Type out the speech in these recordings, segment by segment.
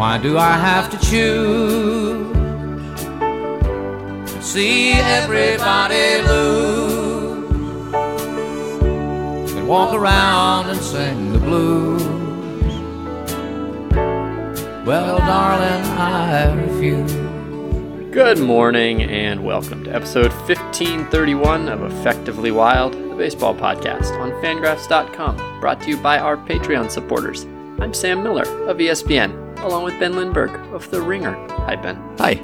Why do I have to choose? See everybody lose. And walk around and sing the blues. Well, darling, I refuse. Good morning and welcome to episode 1531 of Effectively Wild, the baseball podcast on fangraphs.com, brought to you by our Patreon supporters. I'm Sam Miller of ESPN, along with Ben Lindbergh of The Ringer. Hi, Ben. Hi.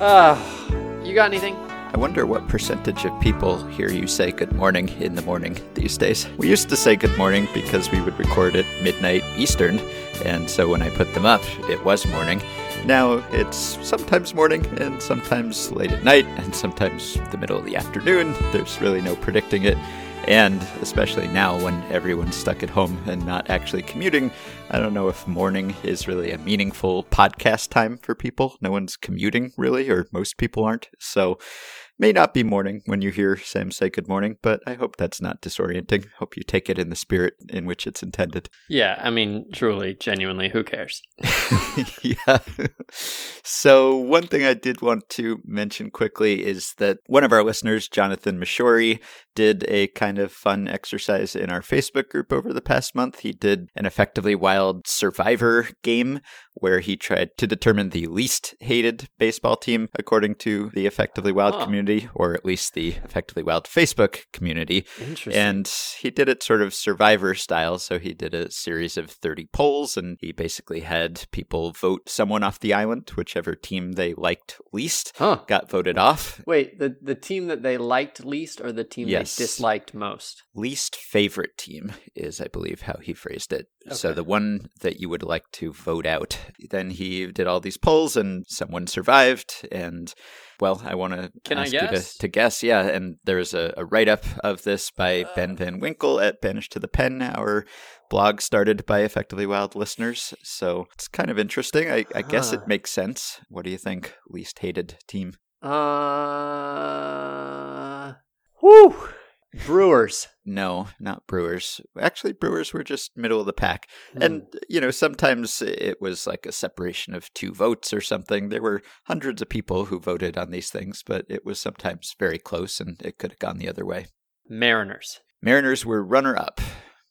Uh, you got anything? I wonder what percentage of people hear you say good morning in the morning these days. We used to say good morning because we would record at midnight Eastern, and so when I put them up, it was morning. Now it's sometimes morning and sometimes late at night and sometimes the middle of the afternoon. There's really no predicting it. And especially now when everyone's stuck at home and not actually commuting, I don't know if morning is really a meaningful podcast time for people. No one's commuting really, or most people aren't. So may not be morning when you hear Sam say good morning, but I hope that's not disorienting. Hope you take it in the spirit in which it's intended. Yeah, I mean, truly, genuinely, who cares? yeah. So, one thing I did want to mention quickly is that one of our listeners, Jonathan Mashori, did a kind of fun exercise in our Facebook group over the past month. He did an effectively wild survivor game where he tried to determine the least hated baseball team according to the effectively wild Huh. community, or at least the effectively wild Facebook community. Interesting. And he did it sort of survivor style. So he did a series of 30 polls and he basically had people vote someone off the island, whichever team they liked least huh. got voted off. Wait, the, the team that they liked least or the team Yes. disliked most? Least favorite team is, I believe, how he phrased it. So the one that you would like to vote out. Then he did all these polls and someone survived. And well, I want to Can I ask you guess? to, to guess. Yeah. And there's a, a write up of this by Ben Van Winkle at Banished to the Pen, our blog started by Effectively Wild listeners. So it's kind of interesting. I, I guess it makes sense. What do you think? Least hated team? Uh. Whew. Brewers. No, not Brewers. Actually, Brewers were just middle of the pack. Hmm. And, you know, sometimes it was like a separation of two votes or something. There were hundreds of people who voted on these things, but it was sometimes very close and it could have gone the other way. Mariners. Mariners were runner up.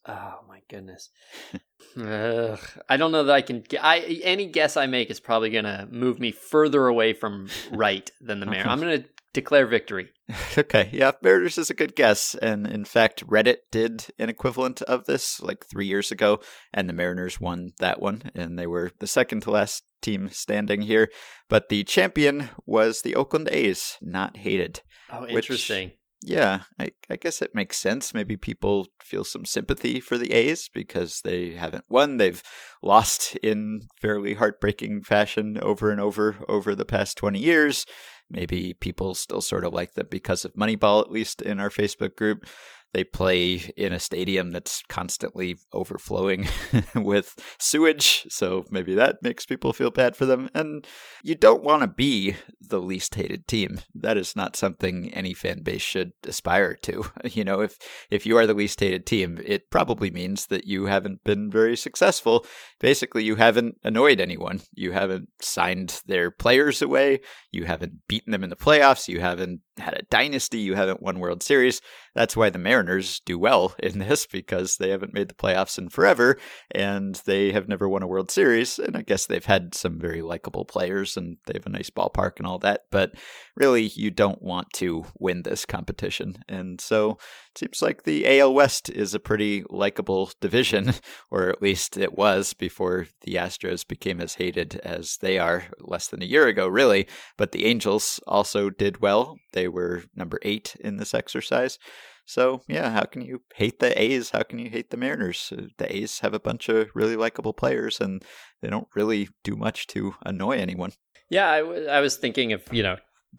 Oh my goodness. Ugh. I don't know that I can. I any guess I make is probably gonna move me further away from right than the mayor. I'm gonna declare victory. Okay, yeah, Mariners is a good guess. And in fact, Reddit did an equivalent of this like three years ago, and the Mariners won that one, and they were the second to last team standing here. But the champion was the Oakland A's, not hated. Oh, Which- interesting. Yeah, I, I guess it makes sense. Maybe people feel some sympathy for the A's because they haven't won. They've lost in fairly heartbreaking fashion over and over over the past 20 years. Maybe people still sort of like them because of Moneyball, at least in our Facebook group. They play in a stadium that's constantly overflowing with sewage, so maybe that makes people feel bad for them. And you don't want to be the least hated team. That is not something any fan base should aspire to. You know, if if you are the least hated team, it probably means that you haven't been very successful. Basically, you haven't annoyed anyone. You haven't signed their players away. You haven't beaten them in the playoffs. You haven't had a dynasty. You haven't won World Series. That's why the Mariners do well in this because they haven't made the playoffs in forever and they have never won a World Series. And I guess they've had some very likable players and they have a nice ballpark and all that. But really, you don't want to win this competition. And so it seems like the AL West is a pretty likable division, or at least it was before the Astros became as hated as they are less than a year ago, really. But the Angels also did well. They were number eight in this exercise. So, yeah, how can you hate the A's? How can you hate the Mariners? Uh, The A's have a bunch of really likable players, and they don't really do much to annoy anyone. Yeah, I, w- I was thinking of you know,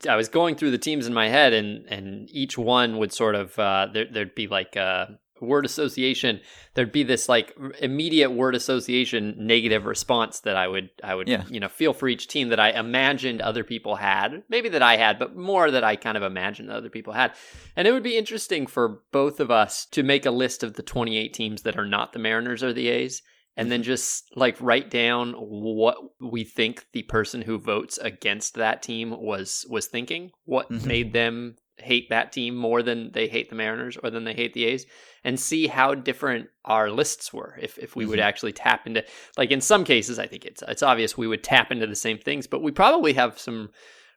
I was going through the teams in my head, and and each one would sort of uh, there there'd be like a word association. There'd be this like immediate word association negative response that I would I would Yeah. you know feel for each team that I imagined other people had, maybe that I had, but more that I kind of imagined other people had. And it would be interesting for both of us to make a list of the 28 teams that are not the Mariners or the A's and then just like write down what we think the person who votes against that team was was thinking, what Mhm. made them hate that team more than they hate the Mariners or than they hate the A's and see how different our lists were if if we would Mhm. actually tap into like in some cases I think it's it's obvious we would tap into the same things but we probably have some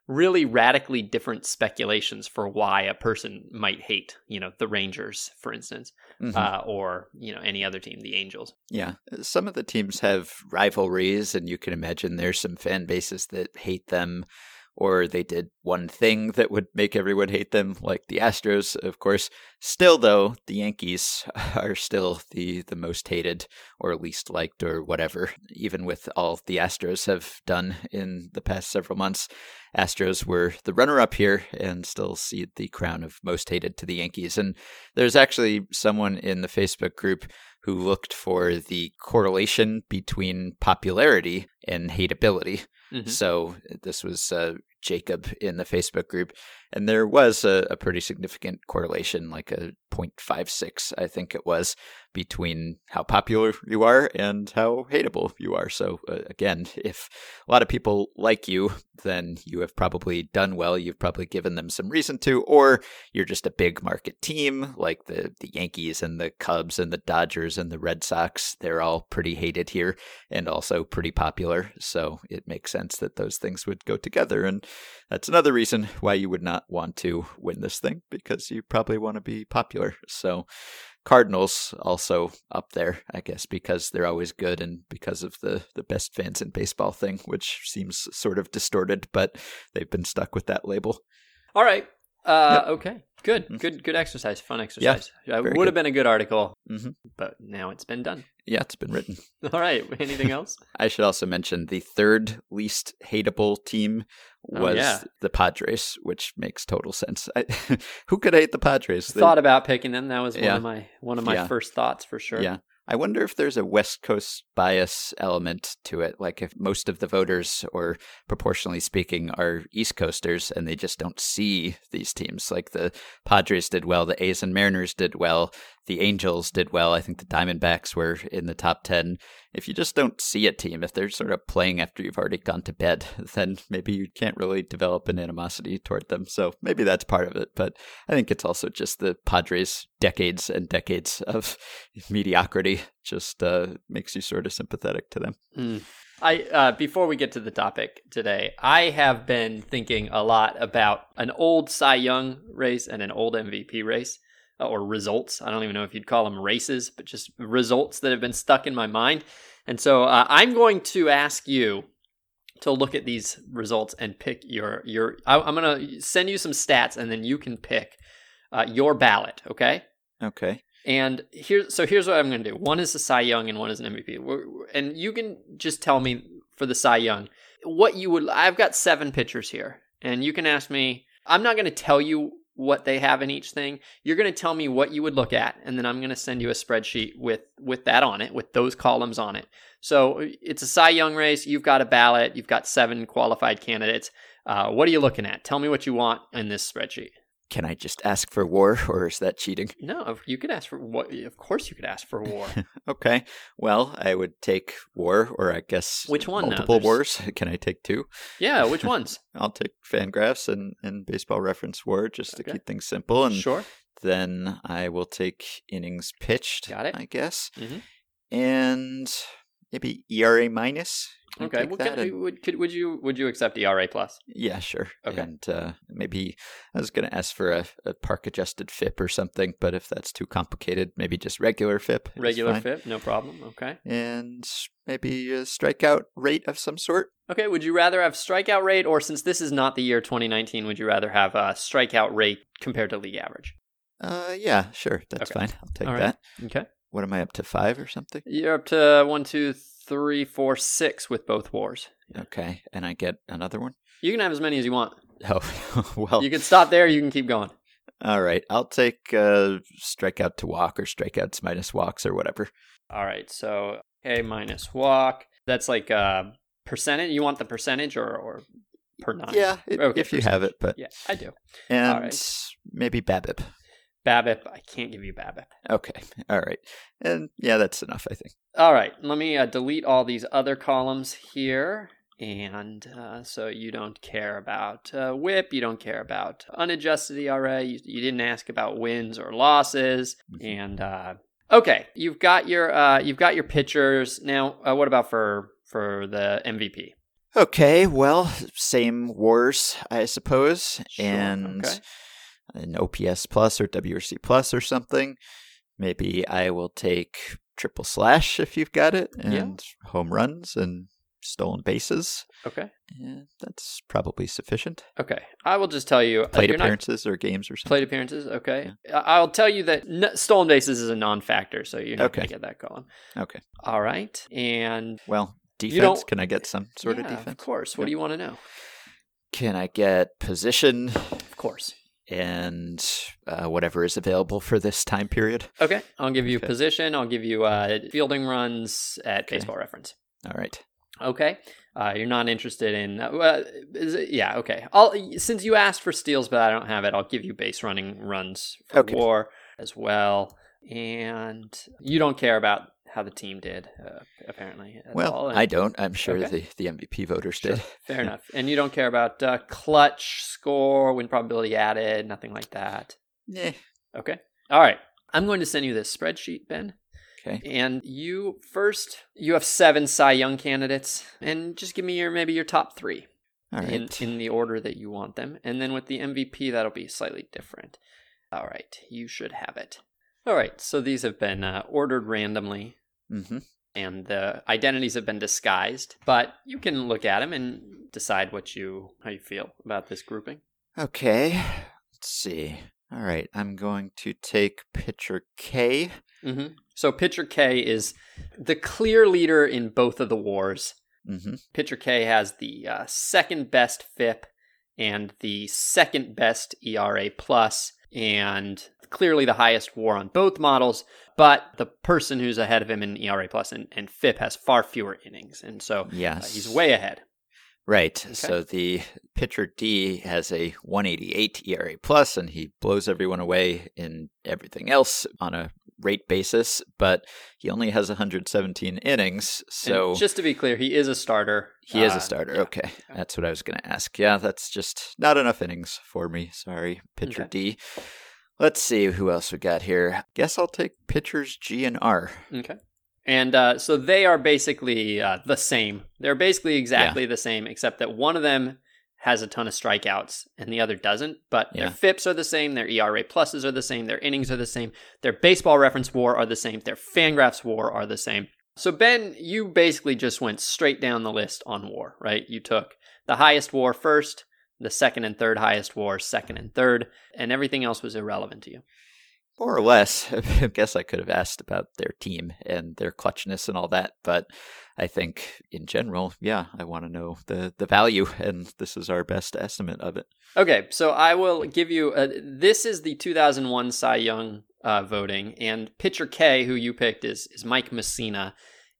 really radically different speculations for why a person might hate, you know, the Rangers for instance, Mhm. uh, or you know any other team, the Angels. Yeah, some of the teams have rivalries, and you can imagine there's some fan bases that hate them, or they did one thing that would make everyone hate them, like the Astros, of course. Still, though, the Yankees are still the the most hated or least liked or whatever. Even with all the Astros have done in the past several months, Astros were the runner-up here and still cede the crown of most hated to the Yankees. And there's actually someone in the Facebook group who looked for the correlation between popularity and hateability. Mhm. So this was uh, Jacob in the Facebook group, and there was a, a pretty significant correlation, like a 0.56, I think it was, between how popular you are and how hateable you are. So uh, again, if a lot of people like you, then you have probably done well. You've probably given them some reason to, or you're just a big market team like the the Yankees and the Cubs and the Dodgers and the Red Sox. They're all pretty hated here and also pretty popular. So it makes sense that those things would go together. And that's another reason why you would not want to win this thing because you probably want to be popular. So Cardinals also up there, I guess, because they're always good and because of the the best fans in baseball thing, which seems sort of distorted, but they've been stuck with that label. All right. Uh, Yep. Okay. Good. Mhm. Good. Good exercise. Fun exercise. Uh, very would have been a good article, Mhm. but now it's been done. Yeah, it's been written. All right. Anything else? I should also mention the third least hateable team Oh, was yeah. the Padres, which makes total sense. I, who could hate the Padres? They- Thought about picking them. That was one Yeah. of my one of my Yeah. first thoughts for sure. Yeah. I wonder if there's a West Coast bias element to it. Like if most of the voters, or proportionally speaking, are East Coasters and they just don't see these teams. Like the Padres did well, the A's and Mariners did well, the Angels did well. I think the Diamondbacks were in the top 10. If you just don't see a team, if they're sort of playing after you've already gone to bed, then maybe you can't really develop an animosity toward them. So maybe that's part of it. But I think it's also just the Padres' decades and decades of mediocrity just uh, makes you sort of sympathetic to them. Mm. I uh, before we get to the topic today, I have been thinking a lot about an old Cy Young race and an old MVP race, or results. I don't even know if you'd call them races, but just results that have been stuck in my mind. And so uh, I'm going to ask you to look at these results and pick your your. I, I'm going to send you some stats, and then you can pick uh, your ballot. Okay. Okay. And here, so here's what I'm going to do. One is a Cy Young, and one is an MVP. We're- And you can just tell me for the Cy Young what you would. I've got seven pitchers here, and you can ask me. I'm not going to tell you what they have in each thing. You're going to tell me what you would look at, and then I'm going to send you a spreadsheet with with that on it, with those columns on it. So it's a Cy Young race. You've got a ballot. You've got seven qualified candidates. Uh, what are you looking at? Tell me what you want in this spreadsheet. Can I just ask for war or is that cheating? No, you could ask for what. Of course, you could ask for war. Okay. Well, I would take war or I guess Which one multiple wars. Can I take two? Yeah, which ones? I'll take Fangraphs and, and Baseball Reference War just to Okay. keep things simple. And sure. then I will take innings pitched, Got it. I guess. Mhm. And maybe ERA minus. Okay. Well, and- would could would you would you accept ERA plus? Yeah, sure. Okay. And uh, maybe I was going to ask for a, a park adjusted FIP or something, but if that's too complicated, maybe just regular FIP. Regular FIP, no problem. Okay. And maybe a strikeout rate of some sort. Okay. Would you rather have strikeout rate, or since this is not the year 2019, would you rather have a strikeout rate compared to league average? Uh, yeah, sure. That's Okay. fine. I'll take right. that. Okay. What am I up to? Five or something? You're up to one, two, three, four, six with both wars. Okay. And I get another one? You can have as many as you want. Oh, well. You can stop there. You can keep going. All right. I'll take uh, strikeout to walk or strikeouts minus walks or whatever. All right. So okay minus walk. That's like uh percentage. You want the percentage or or per nine? Yeah, it, Okay, if you have it. But Yeah, I do. and right. maybe BABIP. BABIP. I can't give you BABIP. Okay. All right. And yeah, that's enough, I think. All right, let me uh, delete all these other columns here. And uh, so you don't care about uh, whip, you don't care about unadjusted ERA, you, you didn't ask about wins or losses, and uh, okay, you've got your uh, you've got your pitchers now. Uh, what about for for the MVP? Okay, well, same wars, I suppose, Sure, and okay. An OPS plus or WRC plus or something. Maybe I will take triple slash if you've got it, Yeah. and home runs and stolen bases. Okay, Yeah, that's probably sufficient. okay. I will just tell you, uh, Plate you're not- appearances or games or something. Plate appearances, okay. I- I'll tell you that n- stolen bases is a non-factor, so you're not Okay. going to get that column. Okay. All right, and Well, defense. Can I get some sort yeah, of defense? Of course. What Yeah. do you want to know? Can I get position Of course. And uh, whatever is available for this time period? Okay, I'll give you Okay. position. I'll give you uh, fielding runs at Okay. Baseball Reference. All right. Okay, uh, you're not interested in. Uh, it, yeah, okay. I'll since you asked for steals, but I don't have it. I'll give you base running runs for Okay. WAR as well, and you don't care about how the team did, uh, apparently. At Well, all. I don't. I'm sure Okay. the, the MVP voters Sure, did. fair enough. And you don't care about uh, clutch score, win probability added, nothing like that. Yeah. Okay. All right. I'm going to send you this spreadsheet, Ben. Okay. And you first, you have seven Cy Young candidates, and just give me your maybe your top three All right. in in the order that you want them. And then with the MVP, that'll be slightly different. All right, you should have it. All right, so these have been uh, ordered randomly, hmm and the identities have been disguised, but you can look at them and decide what you how you feel about this grouping. Okay. Let's see. All right. I'm going to take pitcher K. hmm So pitcher K is the clear leader in both of the wars. hmm Pitcher K has the uh, second best FIP and the second best ERA plus, and clearly the highest WAR on both models. But the person who's ahead of him in ERA plus and, and FIP has far fewer innings, and so uh, he's way ahead. Right. So the pitcher D has a 188 ERA plus, and he blows everyone away in everything else on a rate basis, but he only has 117 innings. So And just to be clear, he is a starter. he is Uh, a starter. yeah. Okay. That's what I was going to ask. Yeah, that's just not enough innings for me. Sorry, pitcher Okay. D. Let's see who else we got here. Guess I'll take pitchers G and R. Okay. And uh, so they are basically uh, the same. They're basically exactly the same, except that one of them has a ton of strikeouts and the other doesn't. But Yeah. their FIPS are the same, their ERA pluses are the same, their innings are the same, their baseball reference war are the same, their Fangraphs war are the same. So Ben, you basically just went straight down the list on war, right? You took the highest war first, the second and third highest war second and third, and everything else was irrelevant to you. More or less. I guess I could have asked about their team and their clutchness and all that, but I think in general, yeah, I want to know the, the value, and this is our best estimate of it. Okay, so I will give you. A, this is the 2001 Cy Young uh, voting, and pitcher K, who you picked, is is Mike Mussina,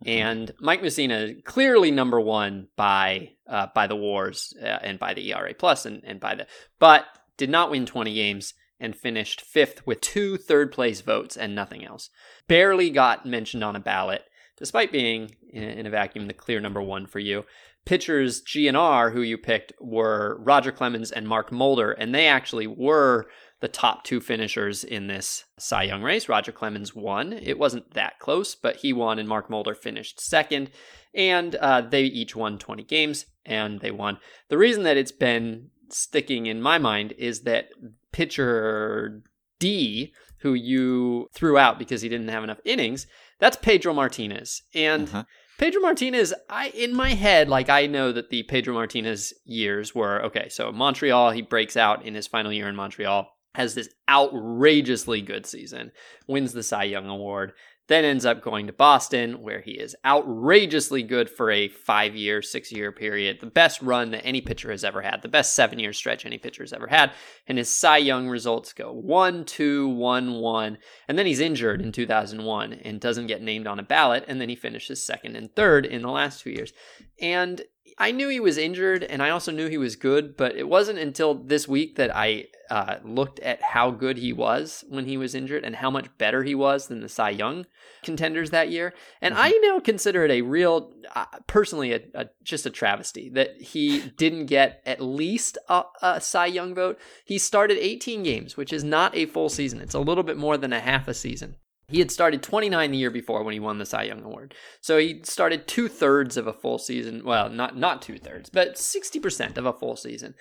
and Mike Mussina clearly number one by uh, by the WARs uh, and by the ERA plus and and by the, but did not win 20 games and finished fifth with two third place votes and nothing else. Barely got mentioned on a ballot, despite being in, in a vacuum the clear number one for you pitchers G and R who you picked were Roger Clemens and Mark Mulder, and they actually were the top two finishers in this Cy Young race. Roger Clemens won. It wasn't that close, but he won, and Mark Mulder finished second. And uh, they each won 20 games, and they won. The reason that it's been sticking in my mind is that pitcher D, who you threw out because he didn't have enough innings, that's Pedro Martinez. And Uh-huh. Pedro Martinez, I in my head, like I know that the Pedro Martinez years were okay. So Montreal, he breaks out in his final year in Montreal, has this outrageously good season, wins the Cy Young Award, then ends up going to Boston, where he is outrageously good for a five year, six year period, the best run that any pitcher has ever had, the best seven year stretch any pitcher has ever had. And his Cy Young results go one, two, one, one. And then he's injured in 2001 and doesn't get named on a ballot. And then he finishes second and third in the last two years. And I knew he was injured and I also knew he was good, but it wasn't until this week that I uh, looked at how good he was when he was injured and how much better he was than the Cy Young contenders that year. And mm-hmm. I now consider it a real, uh, personally, a, a, just a travesty that he didn't get at least a, a Cy Young vote. He started 18 games, which is not a full season. It's a little bit more than a half a season. He had started 29 the year before when he won the Cy Young Award. So he started two thirds of a full season. Well, not not two thirds, but 60% of a full season.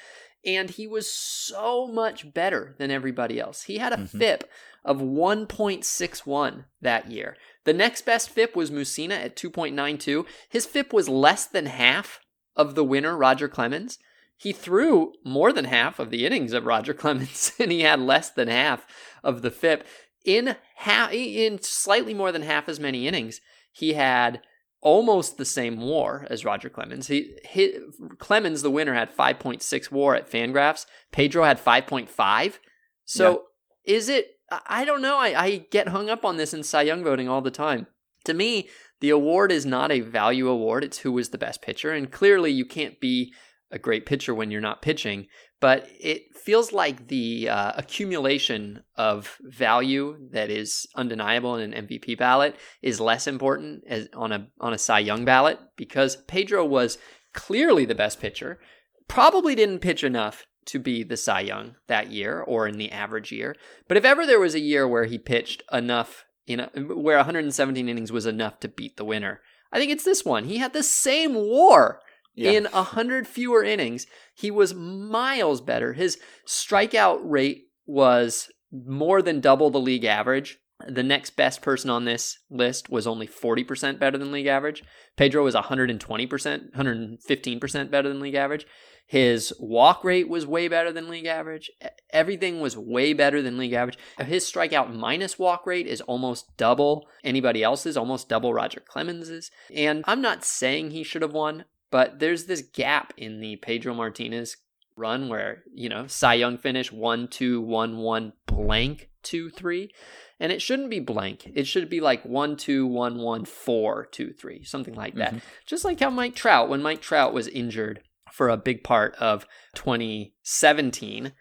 And he was so much better than everybody else. He had a mm-hmm. FIP of 1.61 that year. The next best FIP was Mussina at 2.92. His FIP was less than half of the winner, Roger Clemens. He threw more than half of the innings of Roger Clemens, and he had less than half of the FIP in half in slightly more than half as many innings, he had almost the same WAR as Roger Clemens. He hit Clemens, the winner, had 5.6 WAR at Fangraphs. Pedro had 5.5. So yeah. is it? I don't know. I, I get hung up on this in Cy Young voting all the time. To me, the award is not a value award. It's who was the best pitcher, and clearly you can't be a great pitcher when you're not pitching but it feels like the uh, accumulation of value that is undeniable in an MVP ballot is less important as on a on a Cy Young ballot because Pedro was clearly the best pitcher, probably didn't pitch enough to be the Cy Young that year or in the average year. But if ever there was a year where he pitched enough, you know, where 117 innings was enough to beat the winner, I think it's this one. He had the same WAR yeah. In a hundred fewer innings, he was miles better. His strikeout rate was more than double the league average. The next best person on this list was only 40% better than league average. Pedro was 120%, 115% better than league average. His walk rate was way better than league average. Everything was way better than league average. His strikeout minus walk rate is almost double anybody else's, almost double Roger Clemens's. And I'm not saying he should have won. But there's this gap in the Pedro Martinez run where, you know, Cy Young finish 1 2 1 1 blank 2 3. And it shouldn't be blank. It should be like 1 2 1 1 4 2 3, something like that. Mm-hmm. Just like how Mike Trout, when Mike Trout was injured for a big part of 2017,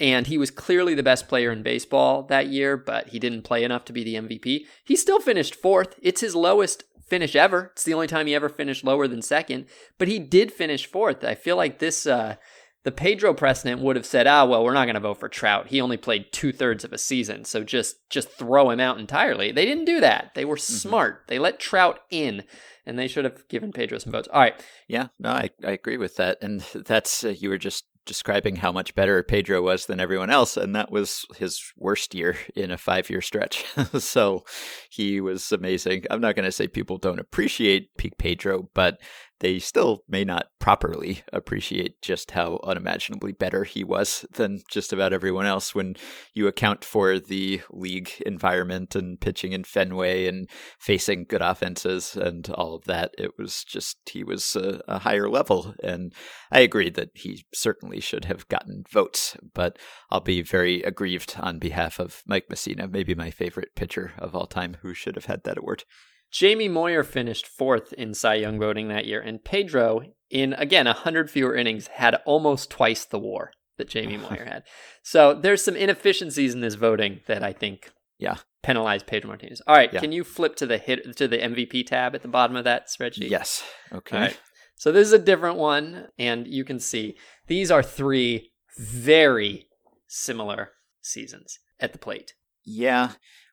and he was clearly the best player in baseball that year, but he didn't play enough to be the MVP. He still finished fourth. It's his lowest finish ever. It's the only time he ever finished lower than second, but he did finish fourth. I feel like this, uh, the Pedro precedent would have said, ah, well, we're not going to vote for Trout. He only played two thirds of a season, so just just throw him out entirely. They didn't do that. They were mm-hmm. smart. They let Trout in, and they should have given Pedro some votes. All right. Yeah, no, I, I agree with that, and that's uh, you were just describing how much better Pedro was than everyone else, and that was his worst year in a five year stretch. so he was amazing. I'm not going to say people don't appreciate peak Pedro, but they still may not properly appreciate just how unimaginably better he was than just about everyone else when you account for the league environment and pitching in Fenway and facing good offenses and all of that. It was just, he was a, a higher level. And I agree that he certainly should have gotten votes, but I'll be very aggrieved on behalf of Mike Mussina, maybe my favorite pitcher of all time, who should have had that award. Jamie Moyer finished fourth in Cy Young voting that year, and Pedro, in again 100 fewer innings, had almost twice the war that Jamie Moyer had. So there's some inefficiencies in this voting that I think yeah penalize Pedro Martinez. All right, yeah. can you flip to the hit to the MVP tab at the bottom of that spreadsheet? Yes. Okay. So this is a different one, and you can see these are three very similar seasons at the plate. Yeah.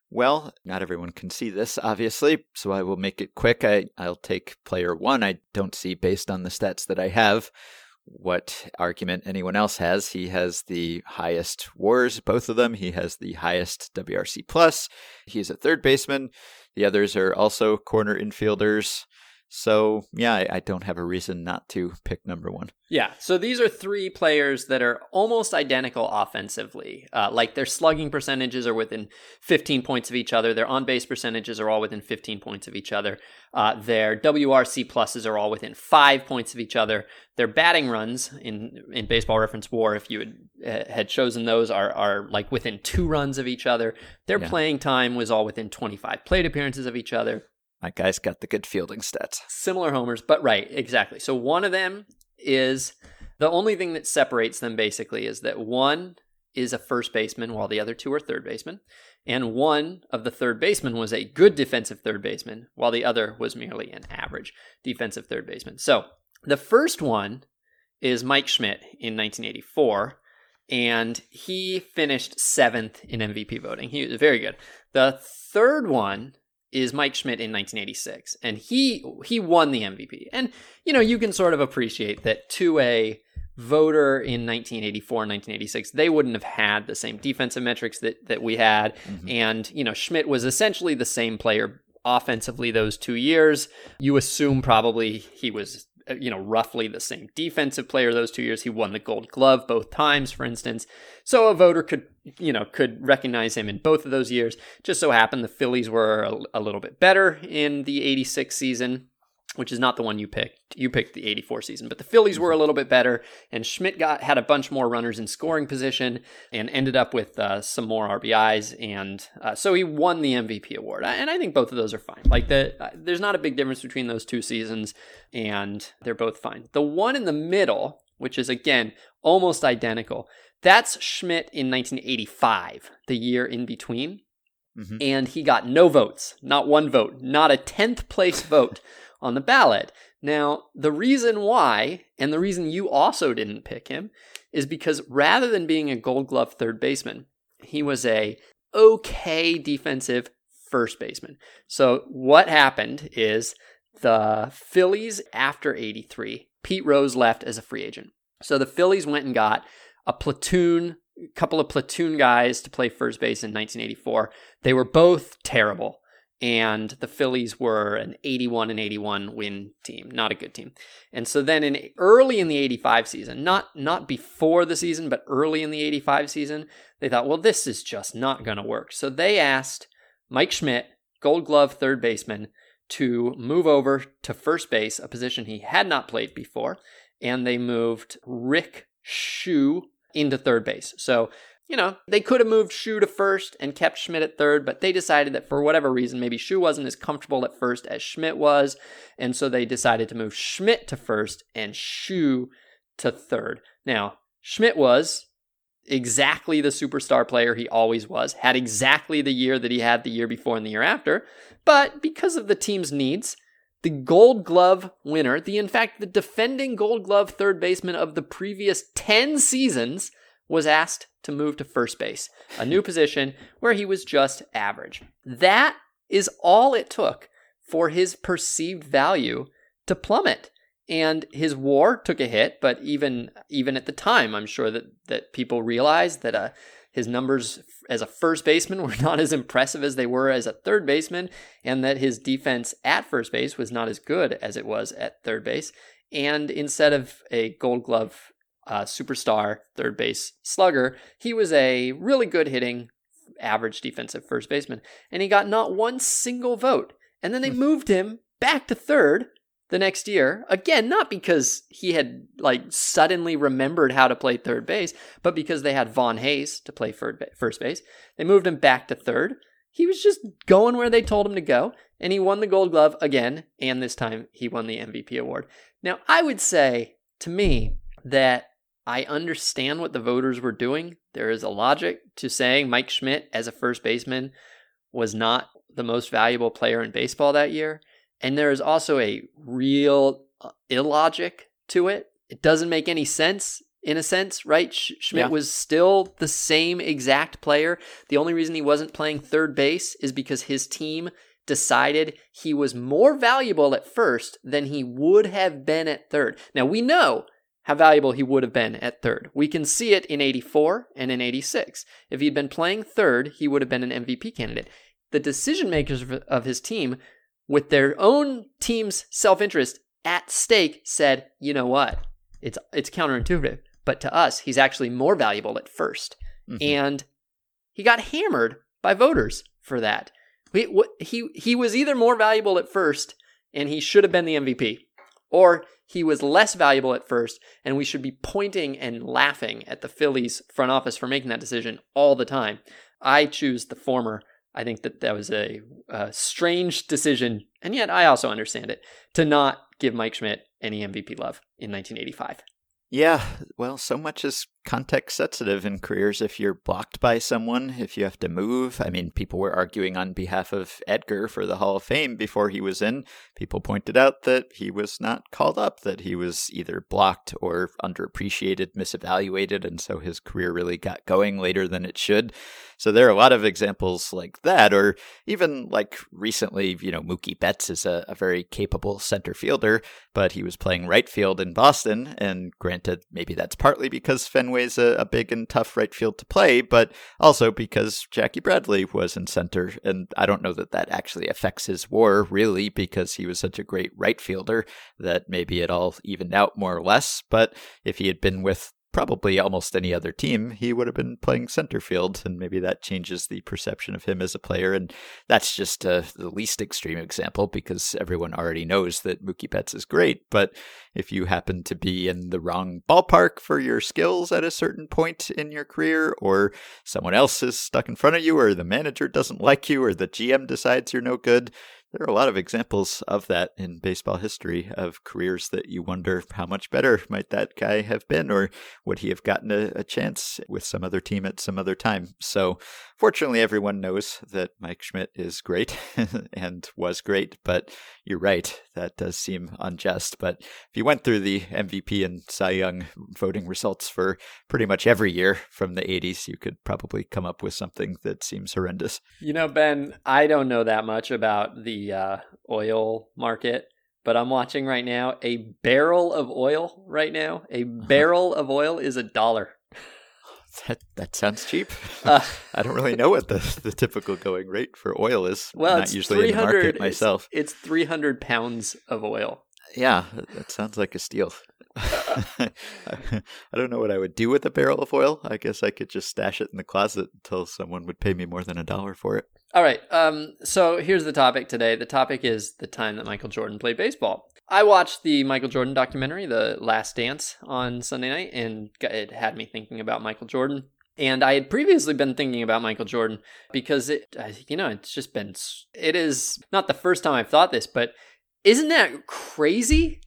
Well, not everyone can see this, obviously, so I will make it quick. I, I'll take player one. I don't see, based on the stats that I have, what argument anyone else has. He has the highest wars, both of them. He has the highest WRC plus. He's a third baseman. The others are also corner infielders. So yeah, I, I, don't have a reason not to pick number one. Yeah, so these are three players that are almost identical offensively. Uh, like their slugging percentages are within 15 points of each other. Their on base percentages are all within 15 points of each other. Uh, their WRC pluses are all within five points of each other. Their batting runs in in Baseball Reference WAR, if you had, uh, had chosen those, are are like within two runs of each other. Their yeah. playing time was all within 25 plate appearances of each other My guy's got the good fielding stats. Similar homers, but right, exactly. So one of them is the only thing that separates them basically is that one is a first baseman while the other two are third baseman. And one of the third basemen was a good defensive third baseman while the other was merely an average defensive third baseman. So the first one is Mike Schmidt in 1984 and he finished seventh in MVP voting. He was very good. The third one is Mike Schmidt in 1986, and he he won the MVP. And you know you can sort of appreciate that to a voter in 1984 and 1986 they wouldn't have had the same defensive metrics that that we had mm-hmm. and you know Schmidt was essentially the same player offensively those 2 years you assume probably he was Uh, you know, roughly the same defensive player those two years. He won the Gold Glove both times, for instance. So a voter could, you know, could recognize him in both of those years. Just so happened the Phillies were a, a little bit better in the '86 season which is not the one you picked. You picked the 84 season, but the Phillies were a little bit better, and Schmidt got had a bunch more runners in scoring position and ended up with uh, some more RBIs, and uh, so he won the MVP award. And I think both of those are fine. Like the, uh, there's not a big difference between those two seasons, and they're both fine. The one in the middle, which is again almost identical, that's Schmidt in 1985, the year in between. Mm-hmm. And he got no votes, not one vote, not a 10th place vote on the ballot. Now, the reason why, and the reason you also didn't pick him, is because rather than being a gold glove third baseman, he was a okay defensive first baseman. So what happened is the Phillies after 83, Pete Rose left as a free agent. So the Phillies went and got a platoon, a couple of platoon guys to play first base in 1984. They were both terrible and the Phillies were an 81 and 81 win team, not a good team. And so then in early in the 85 season, not not before the season, but early in the 85 season, they thought, well, this is just not going to work. So they asked Mike Schmidt, Gold Glove third baseman, to move over to first base, a position he had not played before, and they moved Rick Schu into third base. So you know, they could have moved Schu to first and kept Schmidt at third, but they decided that for whatever reason, maybe Schu wasn't as comfortable at first as Schmidt was, and so they decided to move Schmidt to first and Schu to third. Now, Schmidt was exactly the superstar player he always was, had exactly the year that he had the year before and the year after, but because of the team's needs, the gold glove winner, the in fact the defending gold glove third baseman of the previous 10 seasons, was asked to move to first base, a new position where he was just average. That is all it took for his perceived value to plummet. And his war took a hit, but even even at the time, I'm sure that that people realized that uh, his numbers as a first baseman were not as impressive as they were as a third baseman, and that his defense at first base was not as good as it was at third base. And instead of a Gold Glove uh, superstar third base slugger. He was a really good hitting, average defensive first baseman, and he got not one single vote. And then they hmm. moved him back to third the next year. Again, not because he had like suddenly remembered how to play third base, but because they had Von Hayes to play first base. They moved him back to third. He was just going where they told him to go, and he won the gold glove again, and this time he won the MVP award. Now, I would say to me that I understand what the voters were doing. There is a logic to saying Mike Schmidt as a first baseman was not the most valuable player in baseball that year. And there is also a real uh, illogic to it. It doesn't make any sense in a sense, right? Sch- Schmidt yeah. was still the same exact player. The only reason he wasn't playing third base is because his team decided he was more valuable at first than he would have been at third. Now we know how valuable he would have been at third. We can see it in 84 and in 86. If he'd been playing third, he would have been an MVP candidate. The decision makers of his team, with their own team's self interest at stake, said, you know what? It's, it's counterintuitive. But to us, he's actually more valuable at 1st mm-hmm. And he got hammered by voters for that. He, he, he was either more valuable at first and he should have been the MVP, or he was less valuable at first, and we should be pointing and laughing at the Phillies front office for making that decision all the time. I choose the former. I think that that was a, a strange decision, and yet I also understand it to not give Mike Schmidt any MVP love in 1985. Yeah, well, so much is context sensitive in careers. If you're blocked by someone, if you have to move, I mean, people were arguing on behalf of Edgar for the Hall of Fame before he was in. People pointed out that he was not called up, that he was either blocked or underappreciated, misevaluated, and so his career really got going later than it should. So there are a lot of examples like that, or even like recently, you know, Mookie Betts is a, a very capable center fielder, but he was playing right field in Boston. And granted, maybe that's partly because Fenway's a, a big and tough right field to play, but also because Jackie Bradley was in center. And I don't know that that actually affects his war really, because he was such a great right fielder that maybe it all evened out more or less. But if he had been with probably almost any other team, he would have been playing center field, and maybe that changes the perception of him as a player. And that's just uh, the least extreme example because everyone already knows that Mookie Betts is great. But if you happen to be in the wrong ballpark for your skills at a certain point in your career, or someone else is stuck in front of you, or the manager doesn't like you, or the GM decides you're no good, there are a lot of examples of that in baseball history of careers that you wonder how much better might that guy have been, or would he have gotten a, a chance with some other team at some other time? So, fortunately, everyone knows that Mike Schmidt is great and was great, but you're right, that does seem unjust. But if you went through the MVP and Cy Young voting results for pretty much every year from the 80s, you could probably come up with something that seems horrendous. You know, Ben, I don't know that much about the uh, oil market, but I'm watching right now a barrel of oil right now. A barrel of oil is a dollar. That that sounds cheap. Uh, I don't really know what the, the typical going rate for oil is. Well, I'm it's not usually in the market myself. It's, it's 300 pounds of oil. Yeah, that sounds like a steal. I don't know what I would do with a barrel of oil. I guess I could just stash it in the closet until someone would pay me more than a dollar for it. All right. Um, so here's the topic today. The topic is the time that Michael Jordan played baseball. I watched the Michael Jordan documentary, The Last Dance, on Sunday night, and it had me thinking about Michael Jordan. And I had previously been thinking about Michael Jordan because it, you know, it's just been, it is not the first time I've thought this, but isn't that crazy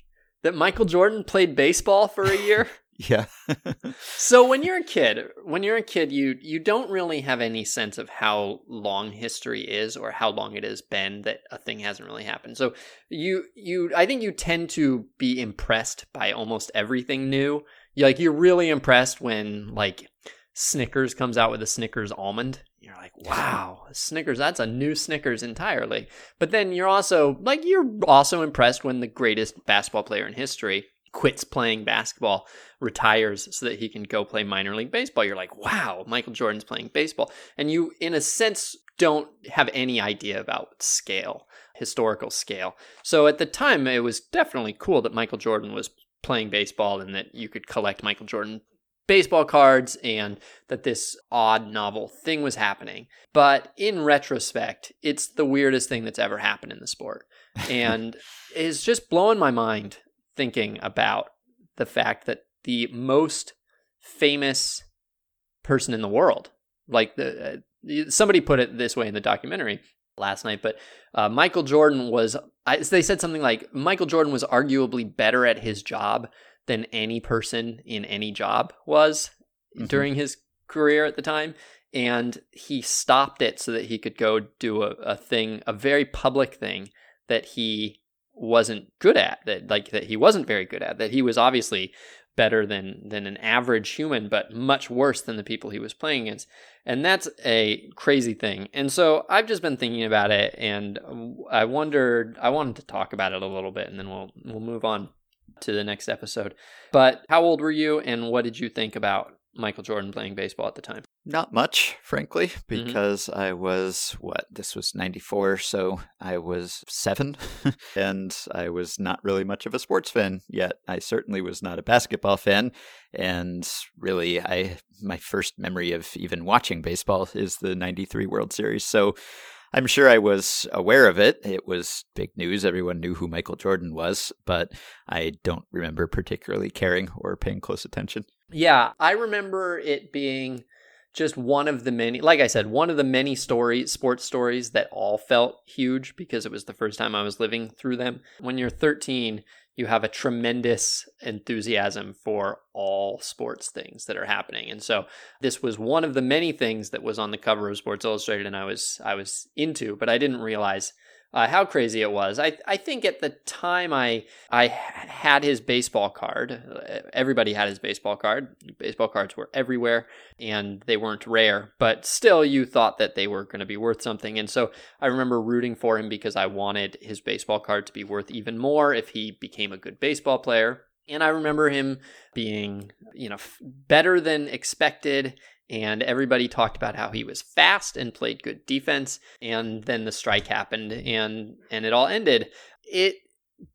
that Michael Jordan played baseball for a year? yeah. so when you're a kid, when you're a kid, you you don't really have any sense of how long history is or how long it has been that a thing hasn't really happened. So you you I think you tend to be impressed by almost everything new. You like you're really impressed when like Snickers comes out with a Snickers almond. You're like, wow, Snickers, that's a new Snickers entirely. But then you're also like, you're also impressed when the greatest basketball player in history quits playing basketball, retires so that he can go play minor league baseball. You're like, wow, Michael Jordan's playing baseball. And you, in a sense, don't have any idea about scale, historical scale. So at the time, it was definitely cool that Michael Jordan was playing baseball and that you could collect Michael Jordan baseball cards and that this odd novel thing was happening. But in retrospect, it's the weirdest thing that's ever happened in the sport. And it's just blowing my mind thinking about the fact that the most famous person in the world, like the uh, somebody put it this way in the documentary last night, but uh, Michael Jordan was. I, they said something like Michael Jordan was arguably better at his job than any person in any job was mm-hmm. during his career at the time. And he stopped it so that he could go do a, a thing, a very public thing that he wasn't good at, that like that he wasn't very good at, that he was obviously better than than an average human, but much worse than the people he was playing against. And that's a crazy thing. And so I've just been thinking about it, and I wondered, I wanted to talk about it a little bit, and then we'll we'll move on to the next episode. But how old were you and what did you think about Michael Jordan playing baseball at the time? Not much, frankly, mm-hmm. because mm-hmm. I was, what, this was 94, so I was seven, and I was not really much of a sports fan yet. I certainly was not a basketball fan, and really, I my first memory of even watching baseball is the 93 World Series. So I'm sure I was aware of it. It was big news. Everyone knew who Michael Jordan was, but I don't remember particularly caring or paying close attention. Yeah, I remember it being just one of the many, like I said, one of the many stories, sports stories that all felt huge because it was the first time I was living through them. When you're 13, you have a tremendous enthusiasm for all sports things that are happening. And so this was one of the many things that was on the cover of Sports Illustrated and I was I was into, but I didn't realize uh, how crazy it was. I I think at the time I I had his baseball card. Everybody had his baseball card. Baseball cards were everywhere, and they weren't rare. But still, you thought that they were going to be worth something. And so I remember rooting for him because I wanted his baseball card to be worth even more if he became a good baseball player. And I remember him being, you know, better than expected and everybody talked about how he was fast and played good defense and then the strike happened and and it all ended. It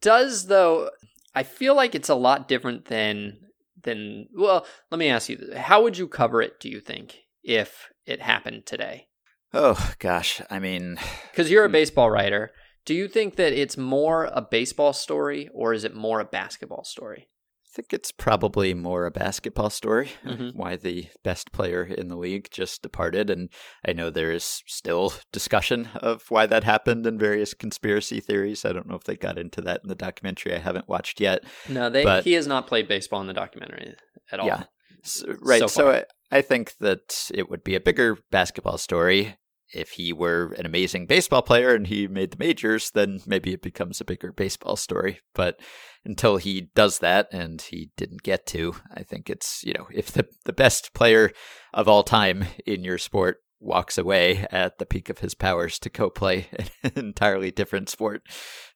does though i feel like it's a lot different than than well let me ask you how would you cover it do you think if it happened today? Oh gosh i mean because you're a hmm. baseball writer. Do you think that it's more a baseball story or is it more a basketball story think it's probably more a basketball story mm-hmm. why the best player in the league just departed and i know there is still discussion of why that happened and various conspiracy theories. I don't know if they got into that in the documentary. I haven't watched yet no they but, he has not played baseball in the documentary at all. Yeah. So, right. So, so I, I think that it would be a bigger basketball story if he were an amazing baseball player and he made the majors, then maybe it becomes a bigger baseball story. But until he does that, and he didn't get to, I think it's, you know, if the, the best player of all time in your sport walks away at the peak of his powers to go play an entirely different sport,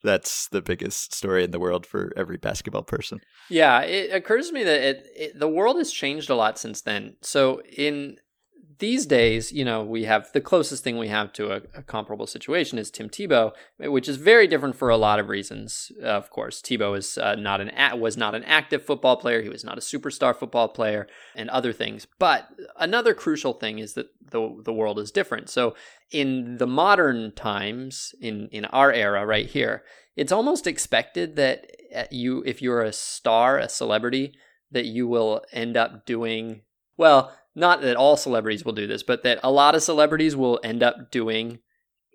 that's the biggest story in the world for every basketball person. Yeah, it occurs to me that it, it, the world has changed a lot since then. So in these days, you know, we have the closest thing we have to a, a, comparable situation is Tim Tebow, which is very different for a lot of reasons. Uh, of course, Tebow is uh, not an was not an active football player. He was not a superstar football player, and other things. But another crucial thing is that the the world is different. So in the modern times, in in our era, right here, it's almost expected that uh, you, if you're a star, a celebrity, that you will end up doing well not that all celebrities will do this, but that a lot of celebrities will end up doing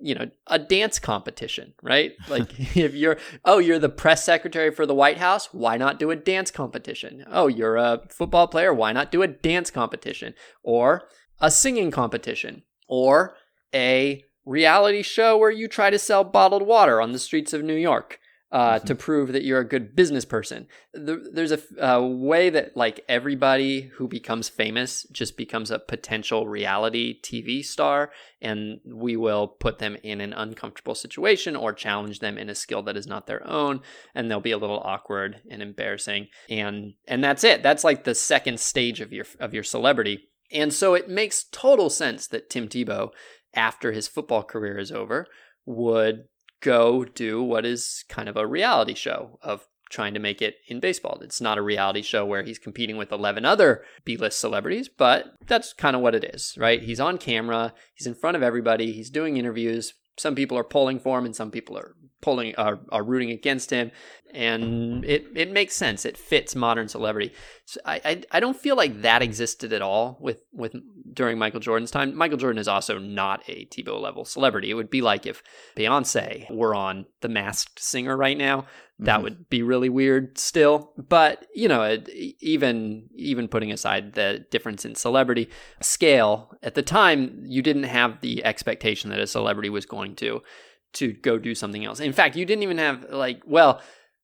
you know a dance competition right? Like if you're oh you're the press secretary for the white house why not do a dance competition? Oh you're a football player why not do a dance competition? Or a singing competition? Or a reality show where you try to sell bottled water on the streets of new york uh, mm-hmm. to prove that you're a good business person. there's a, a, way that like everybody who becomes famous just becomes a potential reality TV star, and we will put them in an uncomfortable situation or challenge them in a skill that is not their own, and they'll be a little awkward and embarrassing, and and that's it. That's like the second stage of your of your celebrity. And so it makes total sense that Tim Tebow, after his football career is over, would go do what is kind of a reality show of trying to make it in baseball. It's not a reality show where he's competing with 11 other B list celebrities, but that's kind of what it is, right? He's on camera, he's in front of everybody, he's doing interviews. Some people are pulling for him and some people are pulling are, are rooting against him and it it makes sense it fits modern celebrity so I, I, I don't feel like that existed at all with with during michael jordan's time michael jordan is also not a tebow level celebrity it would be like if beyonce were on the masked singer right now that mm-hmm. would be really weird still but you know even even putting aside the difference in celebrity scale at the time you didn't have the expectation that a celebrity was going to to go do something else. In fact, you didn't even have like well,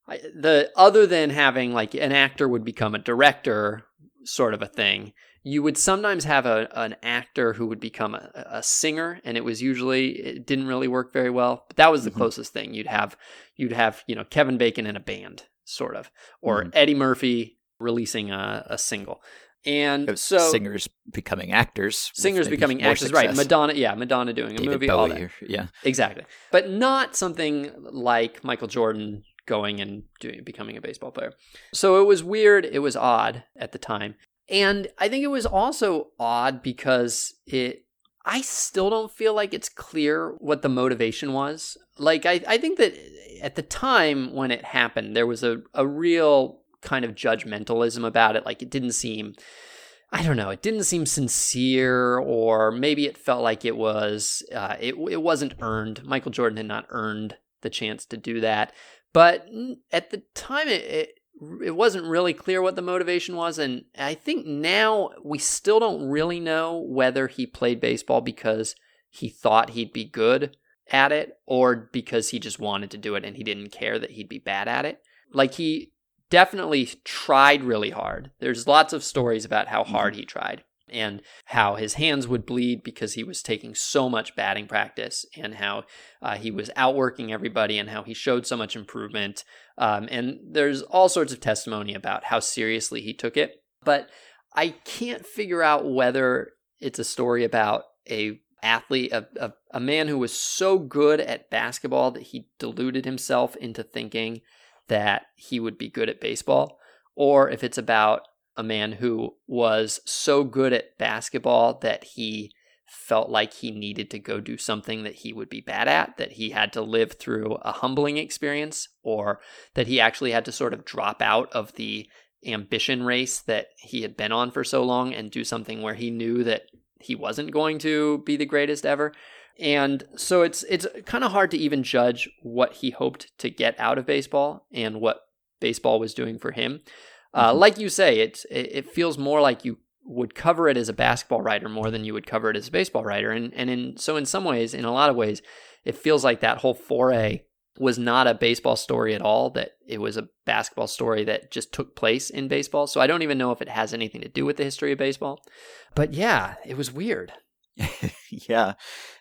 the other than having like an actor would become a director sort of a thing. You would sometimes have a an actor who would become a, a singer, and it was usually it didn't really work very well. But that was the mm-hmm. closest thing you'd have. You'd have you know Kevin Bacon in a band, sort of, or mm-hmm. Eddie Murphy releasing a, a single. And so singers becoming actors, singers becoming actors, success. right? Madonna, yeah, Madonna doing a movie, Bowie, all that, yeah, exactly. But not something like Michael Jordan going and doing becoming a baseball player. So it was weird. It was odd at the time, and I think it was also odd because it. I still don't feel like it's clear what the motivation was. Like I, I think that at the time when it happened, there was a, a real kind of judgmentalism about it. Like it didn't seem I don't know. It didn't seem sincere, or maybe it felt like it was. Uh, it it wasn't earned. Michael Jordan had not earned the chance to do that. But at the time, it, it it wasn't really clear what the motivation was, and I think now we still don't really know whether he played baseball because he thought he'd be good at it, or because he just wanted to do it and he didn't care that he'd be bad at it. Like he definitely tried really hard. There's lots of stories about how hard mm-hmm. he tried and how his hands would bleed because he was taking so much batting practice and how uh, he was outworking everybody and how he showed so much improvement. Um, and there's all sorts of testimony about how seriously he took it. But I can't figure out whether it's a story about a athlete, a, a, a man who was so good at basketball that he deluded himself into thinking that he would be good at baseball, or if it's about a man who was so good at basketball that he felt like he needed to go do something that he would be bad at, that he had to live through a humbling experience, or that he actually had to sort of drop out of the ambition race that he had been on for so long and do something where he knew that he wasn't going to be the greatest ever. And so it's it's kind of hard to even judge what he hoped to get out of baseball and what baseball was doing for him. Uh, mm-hmm. Like you say, it it feels more like you would cover it as a basketball writer more than you would cover it as a baseball writer, and and in so in some ways, in a lot of ways, it feels like that whole foray was not a baseball story at all. That it was a basketball story that just took place in baseball. So I don't even know if it has anything to do with the history of baseball. But yeah, it was weird. yeah,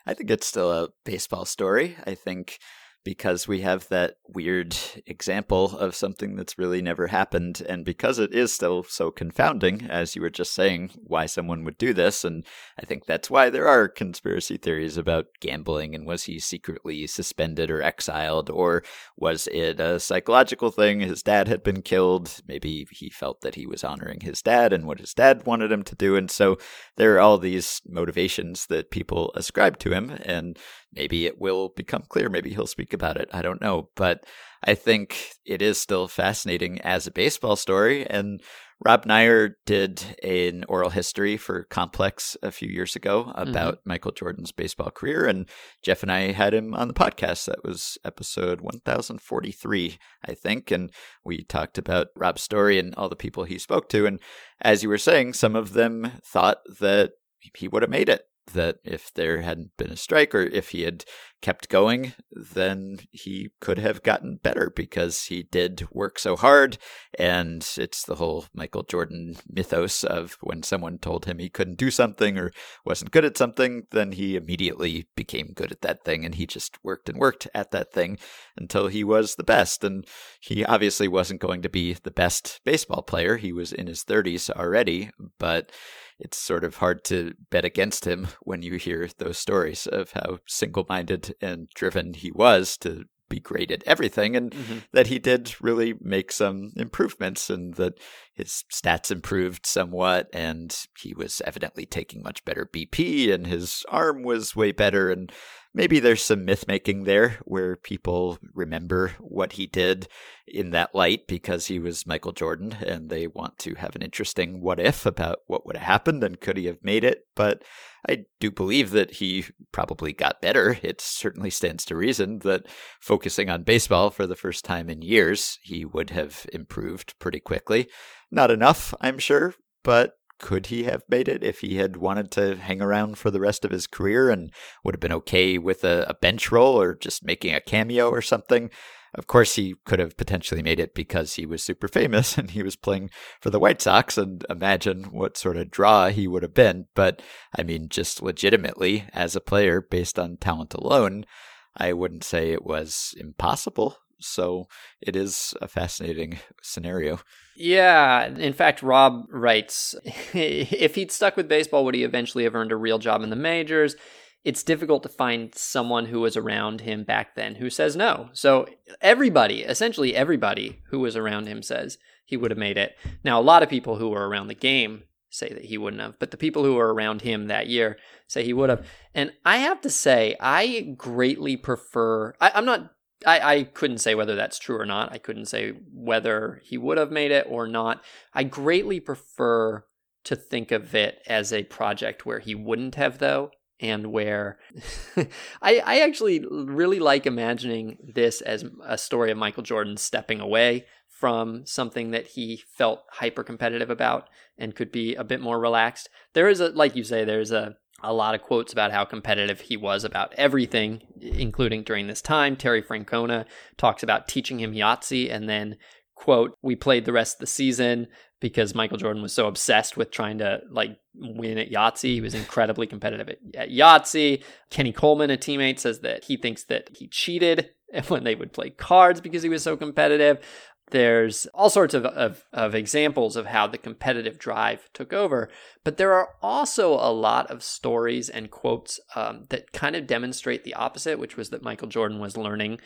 I think it's still a baseball story. I think because we have that weird example of something that's really never happened. And because it is still so confounding, as you were just saying, why someone would do this. And I think that's why there are conspiracy theories about gambling and was he secretly suspended or exiled, or was it a psychological thing? His dad had been killed. Maybe he felt that he was honoring his dad and what his dad wanted him to do. And so there are all these motivations that people ascribe to him. And maybe it will become clear. Maybe he'll speak about it. I don't know. But I think it is still fascinating as a baseball story. And Rob Neyer did an oral history for Complex a few years ago about mm-hmm. Michael Jordan's baseball career. And Jeff and I had him on the podcast. That was episode 1043, I think. And we talked about Rob's story and all the people he spoke to. And as you were saying, some of them thought that he would have made it that if there hadn't been a strike or if he had kept going, then he could have gotten better because he did work so hard. And it's the whole Michael Jordan mythos of when someone told him he couldn't do something or wasn't good at something, then he immediately became good at that thing. And he just worked and worked at that thing until he was the best. And he obviously wasn't going to be the best baseball player. He was in his 30s already, but it's sort of hard to bet against him when you hear those stories of how single minded and driven he was to be great at everything and mm-hmm. that he did really make some improvements and that his stats improved somewhat and he was evidently taking much better BP and his arm was way better and maybe there's some myth making there where people remember what he did in that light because he was Michael Jordan and they want to have an interesting what if about what would have happened and could he have made it. But I do believe that he probably got better. It certainly stands to reason that focusing on baseball for the first time in years, he would have improved pretty quickly. Not enough, I'm sure, but could he have made it if he had wanted to hang around for the rest of his career and would have been okay with a, a, bench role or just making a cameo or something? Of course, he could have potentially made it because he was super famous and he was playing for the White Sox, and imagine what sort of draw he would have been. But I mean, just legitimately, as a player, based on talent alone, I wouldn't say it was impossible. So it is a fascinating scenario. Yeah. In fact, Rob writes if he'd stuck with baseball, would he eventually have earned a real job in the majors? It's difficult to find someone who was around him back then who says no. So everybody, essentially everybody who was around him says he would have made it. Now, a lot of people who were around the game say that he wouldn't have, but the people who were around him that year say he would have. And I have to say, I greatly prefer, I, I'm not I, I couldn't say whether that's true or not. I couldn't say whether he would have made it or not. I greatly prefer to think of it as a project where he wouldn't have, though, and where I, I actually really like imagining this as a story of Michael Jordan stepping away from something that he felt hyper competitive about and could be a bit more relaxed. There is a, like you say, there's a, a lot of quotes about how competitive he was about everything, including during this time. Terry Francona talks about teaching him Yahtzee and then quote, we played the rest of the season because Michael Jordan was so obsessed with trying to like win at Yahtzee. He was incredibly competitive at, at Yahtzee. Kenny Coleman, a teammate, says that he thinks that he cheated when they would play cards because he was so competitive. There's all sorts of, of, of, examples of how the competitive drive took over, but there are also a lot of stories and quotes um, that kind of demonstrate the opposite, which was that Michael Jordan was learning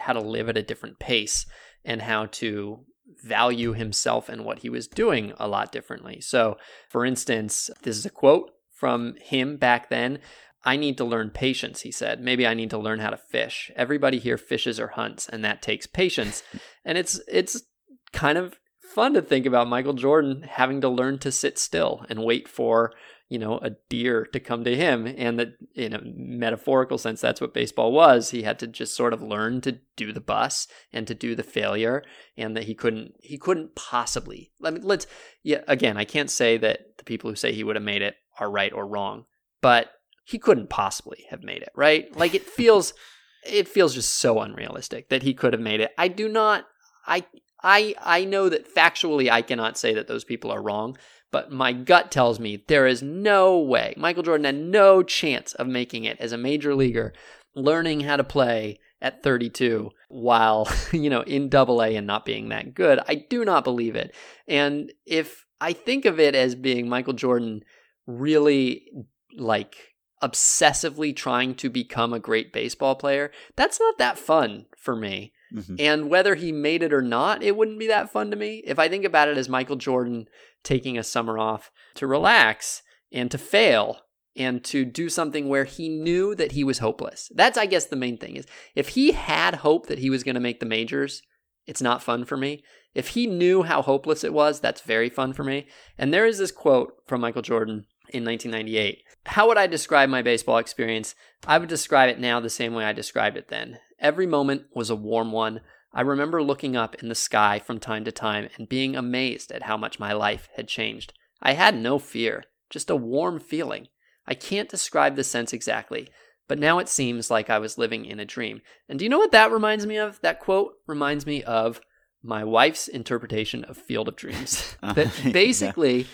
how to live at a different pace and how to value himself and what he was doing a lot differently. So, for instance, this is a quote from him back then. I need to learn patience, he said. Maybe I need to learn how to fish. Everybody here fishes or hunts, and that takes patience. And it's it's kind of fun to think about Michael Jordan having to learn to sit still and wait for you know, a deer to come to him. And that in a metaphorical sense, that's what baseball was. He had to just sort of learn to do the bus and to do the failure and that he couldn't, he couldn't possibly, let me, let's, yeah, again, I can't say that the people who say he would have made it are right or wrong, but he couldn't possibly have made it, right? Like it feels, it feels just so unrealistic that he could have made it. I do not, I, I, I know that factually I cannot say that those people are wrong, but my gut tells me there is no way. Michael Jordan had no chance of making it as a major leaguer, learning how to play at 32 while, you know, in double A and not being that good. I do not believe it. And if I think of it as being Michael Jordan really like obsessively trying to become a great baseball player, that's not that fun for me. Mm-hmm. And whether he made it or not, it wouldn't be that fun to me. If I think about it as Michael Jordan taking a summer off to relax and to fail and to do something where he knew that he was hopeless. That's I guess the main thing is if he had hope that he was going to make the majors, it's not fun for me. If he knew how hopeless it was, that's very fun for me. And there is this quote from Michael Jordan in 1998. How would I describe my baseball experience? I would describe it now the same way I described it then. Every moment was a warm one. I remember looking up in the sky from time to time and being amazed at how much my life had changed. I had no fear, just a warm feeling. I can't describe the sense exactly, but now it seems like I was living in a dream. And do you know what that reminds me of? That quote reminds me of my wife's interpretation of Field of Dreams. Uh, that basically, yeah.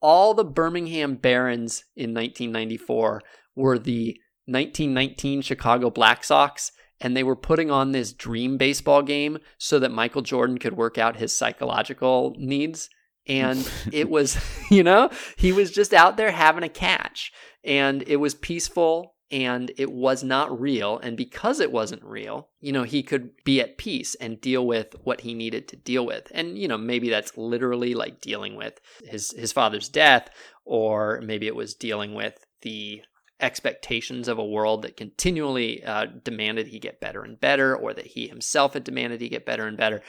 All the Birmingham Barons in 1994 were the 1919 Chicago Black Sox and they were putting on this dream baseball game so that Michael Jordan could work out his psychological needs. And it was, you know, he was just out there having a catch and it was peaceful and it was not real. And because it wasn't real, you know, he could be at peace and deal with what he needed to deal with. And, you know, maybe that's literally like dealing with his, his father's death, or maybe it was dealing with the expectations of a world that continually uh, demanded he get better and better, or that he himself had demanded he get better and better.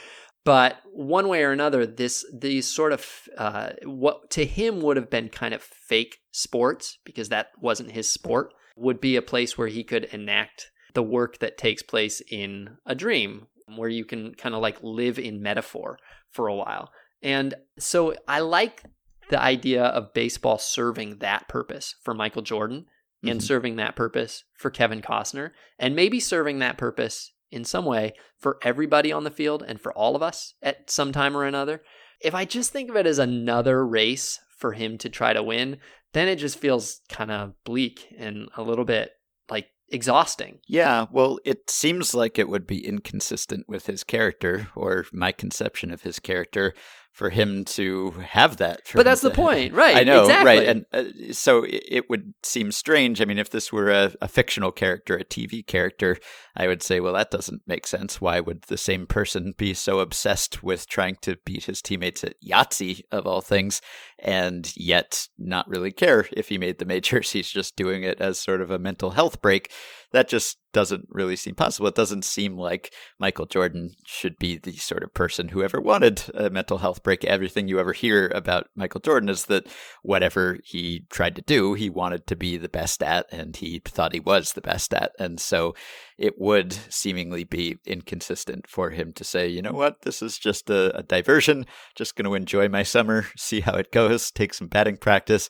But one way or another, this these sort of uh, what to him would have been kind of fake sports because that wasn't his sport would be a place where he could enact the work that takes place in a dream, where you can kind of like live in metaphor for a while. And so I like the idea of baseball serving that purpose for Michael Jordan mm-hmm. and serving that purpose for Kevin Costner, and maybe serving that purpose in some way for everybody on the field and for all of us at some time or another. If I just think of it as another race for him to try to win, then it just feels kind of bleak and a little bit like exhausting. Yeah, well, it seems like it would be inconsistent with his character or my conception of his character for him to have that. But that's the point, right? I know, exactly. right? And uh, so it, it, would seem strange. I mean, if this were a, a, fictional character, a TV character, I would say, well, that doesn't make sense. Why would the same person be so obsessed with trying to beat his teammates at Yahtzee, of all things, and yet not really care if he made the majors? He's just doing it as sort of a mental health break. That just doesn't really seem possible. It doesn't seem like Michael Jordan should be the sort of person who ever wanted a mental health break. Everything you ever hear about Michael Jordan is that whatever he tried to do, he wanted to be the best at, and he thought he was the best at. And so it would seemingly be inconsistent for him to say, you know what, this is just a, a diversion, just going to enjoy my summer, see how it goes, take some batting practice.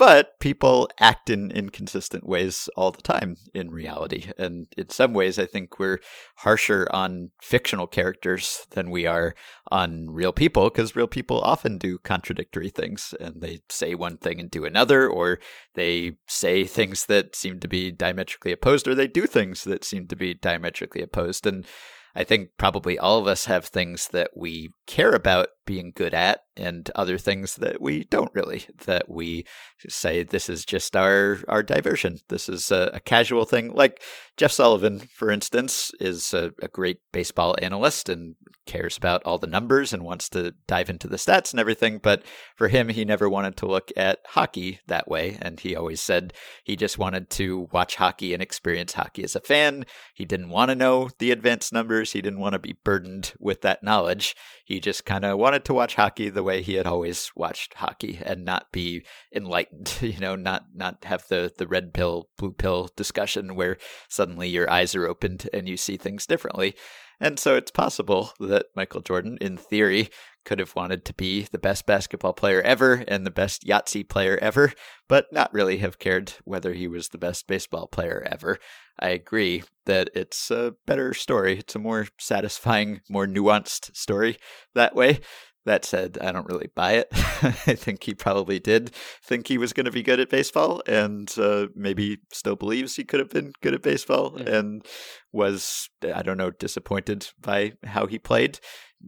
But people act in inconsistent ways all the time in reality. And in some ways, I think we're harsher on fictional characters than we are on real people because real people often do contradictory things and they say one thing and do another, or they say things that seem to be diametrically opposed, or they do things that seem to be diametrically opposed. And I think probably all of us have things that we care about being good at and other things that we don't really that we say this is just our our diversion. This is a, a casual thing. Like jeff sullivan for instance is a, a, great baseball analyst and cares about all the numbers and wants to dive into the stats and everything but for him he never wanted to look at hockey that way and he always said he just wanted to watch hockey and experience hockey as a fan. He didn't want to know the advanced numbers he didn't want to be burdened with that knowledge he just kind of wanted to watch hockey the way he had always watched hockey and not be enlightened, you know, not not have the the red pill blue pill discussion where suddenly your eyes are opened and you see things differently. And so it's possible that Michael Jordan in theory could have wanted to be the best basketball player ever and the best Yahtzee player ever, but not really have cared whether he was the best baseball player ever. I agree that it's a better story. It's a more satisfying, more nuanced story that way. That said, I don't really buy it. I think he probably did think he was going to be good at baseball and uh, maybe still believes he could have been good at baseball yeah. and was, I don't know, disappointed by how he played,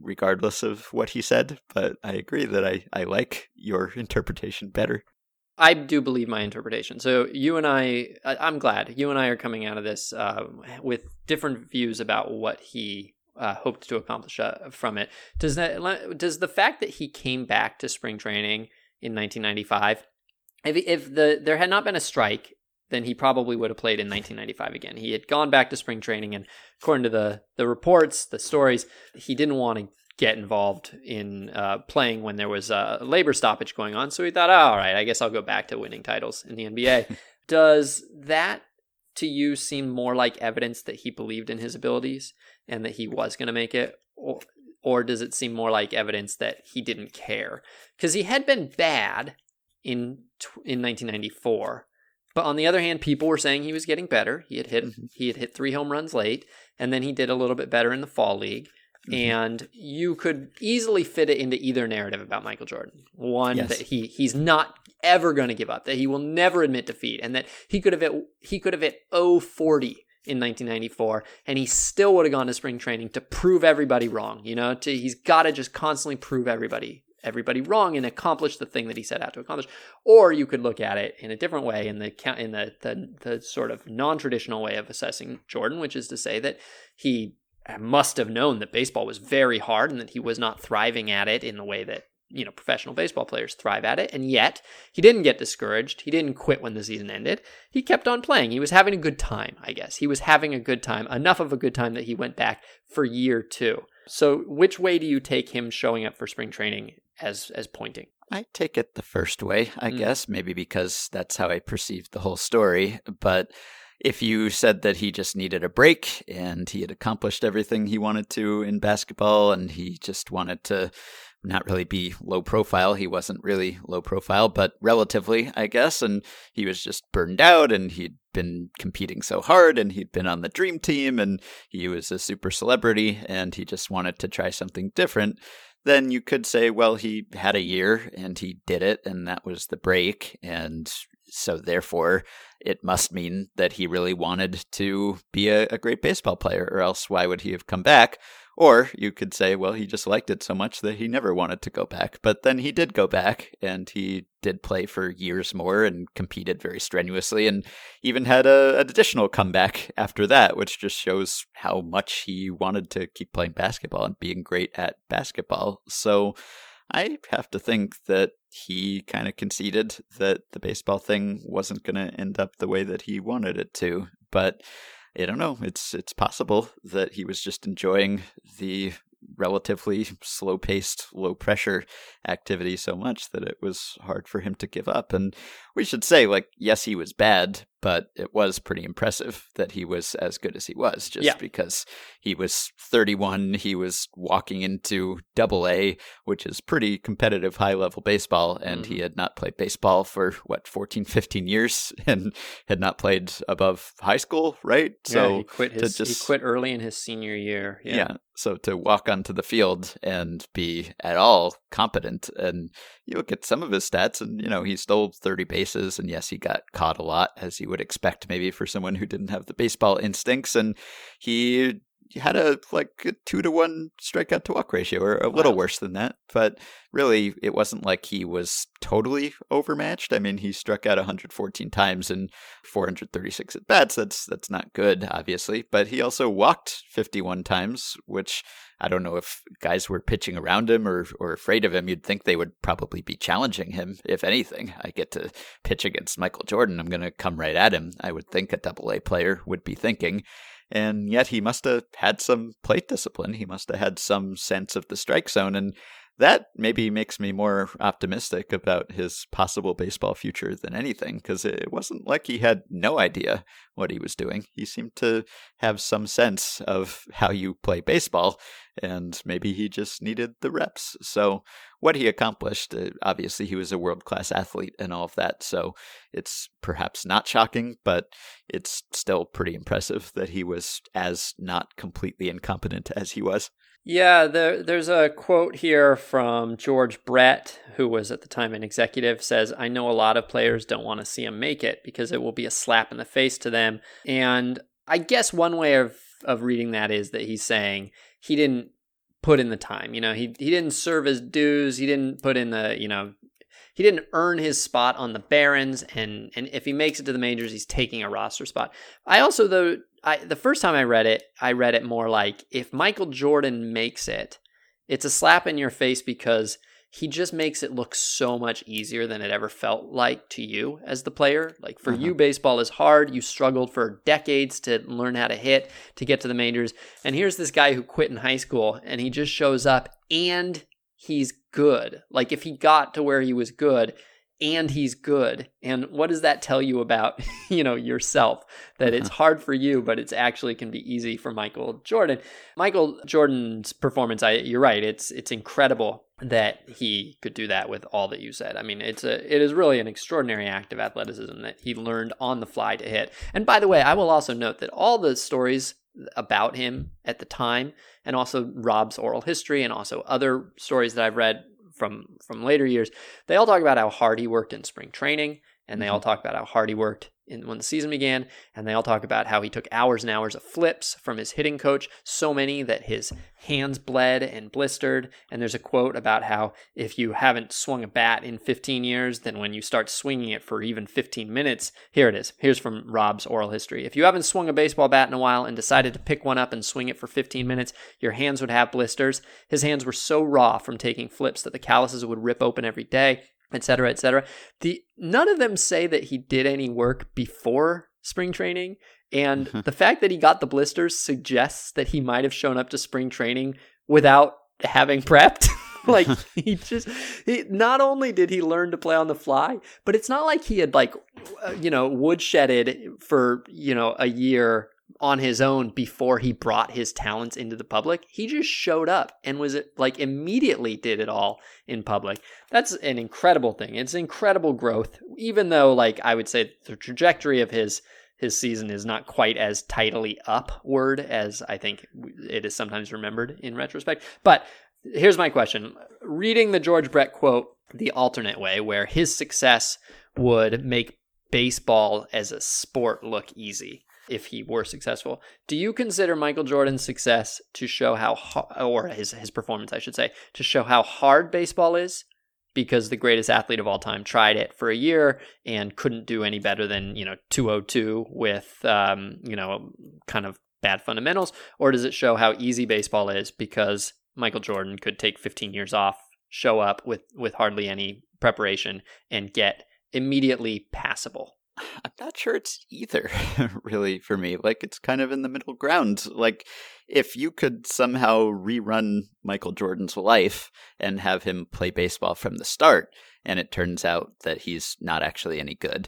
regardless of what he said. But I agree that I, I like your interpretation better. I do believe my interpretation. So you and I, I'm glad you and I are coming out of this uh, with different views about what he uh, hoped to accomplish uh, from it. Does that does the fact that he came back to spring training in 1995, if if the there had not been a strike, then he probably would have played in 1995 again. He had gone back to spring training, and according to the the reports, the stories, he didn't want to get involved in uh, playing when there was a labor stoppage going on. So he thought, oh, all right, I guess I'll go back to winning titles in the NBA. Does that to you seem more like evidence that he believed in his abilities and that he was going to make it? Or, or does it seem more like evidence that he didn't care? Because he had been bad in in 1994. But on the other hand, people were saying he was getting better. He had hit mm-hmm. he had hit three home runs late, and then he did a little bit better in the fall league. Mm-hmm. And you could easily fit it into either narrative about Michael Jordan. One yes. that he he's not ever going to give up, that he will never admit defeat, and that he could have hit he could have hit 040 in 1994 and he still would have gone to spring training to prove everybody wrong you know to, he's got to just constantly prove everybody everybody wrong and accomplish the thing that he set out to accomplish. Or you could look at it in a different way in the in the the, the sort of non-traditional way of assessing Jordan which is to say that he must have known that baseball was very hard and that he was not thriving at it in the way that you know professional baseball players thrive at it. And yet he didn't get discouraged. He didn't quit when the season ended. He kept on playing. He was having a good time i guess. He was having a good time enough of a good time that he went back for year 2 so which way do you take him showing up for spring training as as pointing I take it the first way, I mm. guess, maybe because that's how I perceived the whole story. But if you said that he just needed a break and he had accomplished everything he wanted to in basketball and he just wanted to not really be low profile. He wasn't really low profile, but relatively, I guess. And he was just burned out and he'd been competing so hard and he'd been on the dream team and he was a super celebrity and he just wanted to try something different. Then you could say, well, he had a year and he did it and that was the break. And so therefore it must mean that he really wanted to be a, a, great baseball player, or else why would he have come back? Or you could say, well, he just liked it so much that he never wanted to go back. But then he did go back and he did play for years more and competed very strenuously and even had a, an additional comeback after that, which just shows how much he wanted to keep playing basketball and being great at basketball. So I have to think that he kind of conceded that the baseball thing wasn't going to end up the way that he wanted it to. But I don't know. It's it's possible that he was just enjoying the relatively slow paced, low pressure activity so much that it was hard for him to give up. And we should say, like, yes, he was bad, but it was pretty impressive that he was as good as he was, just Yeah. because he was 31. He was walking into double A, which is pretty competitive high level baseball. And he mm-hmm. had not played baseball for, what, 14, 15 years and had not played above high school, right? yeah, he quit to his just- he quit early in his senior year. yeah. So to walk onto the field and be at all competent, and you look at some of his stats, and you know he stole thirty bases, and yes, he got caught a lot, as you would expect, maybe for someone who didn't have the baseball instincts, and he had a like a two to one strikeout to walk ratio, or a little Wow. worse than that. But really, it wasn't like he was totally overmatched. I mean, he struck out 114 times and 436 at bats. That's that's not good, obviously. But he also walked 51 times, which I don't know if guys were pitching around him or or afraid of him. You'd think they would probably be challenging him. If anything, I get to pitch against Michael Jordan. I'm going to come right at him. I would think a Double A player would be thinking. And yet he must have had some plate discipline. He must have had some sense of the strike zone. And that maybe makes me more optimistic about his possible baseball future than anything, because it wasn't like he had no idea what he was doing. He seemed to have some sense of how you play baseball, and maybe he just needed the reps. So, what he accomplished, uh, obviously, he was a world class athlete and all of that. So, it's perhaps not shocking, but it's still pretty impressive that he was as not completely incompetent as he was. Yeah, there, there's a quote here from George Brett, who was at the time an executive, says, I know a lot of players don't want to see him make it because it will be a slap in the face to them. And I guess one way of, of reading that is that he's saying he didn't put in the time. You know, he, he didn't serve his dues. He didn't put in the, you know, he didn't earn his spot on the Barons, and and if he makes it to the majors, he's taking a roster spot. I also though I the first time I read it, I read it more like if Michael Jordan makes it, it's a slap in your face because he just makes it look so much easier than it ever felt like to you as the player. Like for uh-huh. you, baseball is hard. You struggled for decades to learn how to hit to get to the majors, and here's this guy who quit in high school, and he just shows up and he's good. Like if he got to where he was good and he's good. And what does that tell you about, you know, yourself? That it's mm-hmm. hard for you, but it's actually can be easy for Michael Jordan. Michael Jordan's performance, I you're right, it's it's incredible that he could do that with all that you said. I mean, it's a it is really an extraordinary act of athleticism that he learned on the fly to hit. And by the way, I will also note that all the stories about him at the time and also Rob's oral history and also other stories that I've read from from later years, they all talk about how hard he worked in spring training and they all mm-hmm. talk about how hard he worked in when the season began and they all talk about how he took hours and hours of flips from his hitting coach so many that his hands bled and blistered. And there's a quote about how if you haven't swung a bat in 15 years then when you start swinging it for even 15 minutes here it is. Here's from Rob's oral history. If you haven't swung a baseball bat in a while and decided to pick one up and swing it for 15 minutes your hands would have blisters. His hands were so raw from taking flips that the calluses would rip open every day etc etc the none of them say that he did any work before spring training and the fact that he got the blisters suggests that he might have shown up to spring training without having prepped. Like he just he, not only did he learn to play on the fly but it's not like he had like uh, you know woodshedded for you know a year on his own before he brought his talents into the public. He just showed up and was like immediately did it all in public. That's an incredible thing. It's incredible growth, even though like I would say the trajectory of his his season is not quite as tidily upward as I think it is sometimes remembered in retrospect. But here's my question. Reading the George Brett quote the alternate way where his success would make baseball as a sport look easy if he were successful. Do you consider Michael Jordan's success to show how or his his performance I should say to show how hard baseball is because the greatest athlete of all time tried it for a year and couldn't do any better than, you know, 202 with um, you know, kind of bad fundamentals or does it show how easy baseball is because Michael Jordan could take 15 years off, show up with with hardly any preparation and get immediately passable? I'm not sure it's either, really, for me. Like, it's kind of in the middle ground. Like, if you could somehow rerun Michael Jordan's life and have him play baseball from the start, and it turns out that he's not actually any good,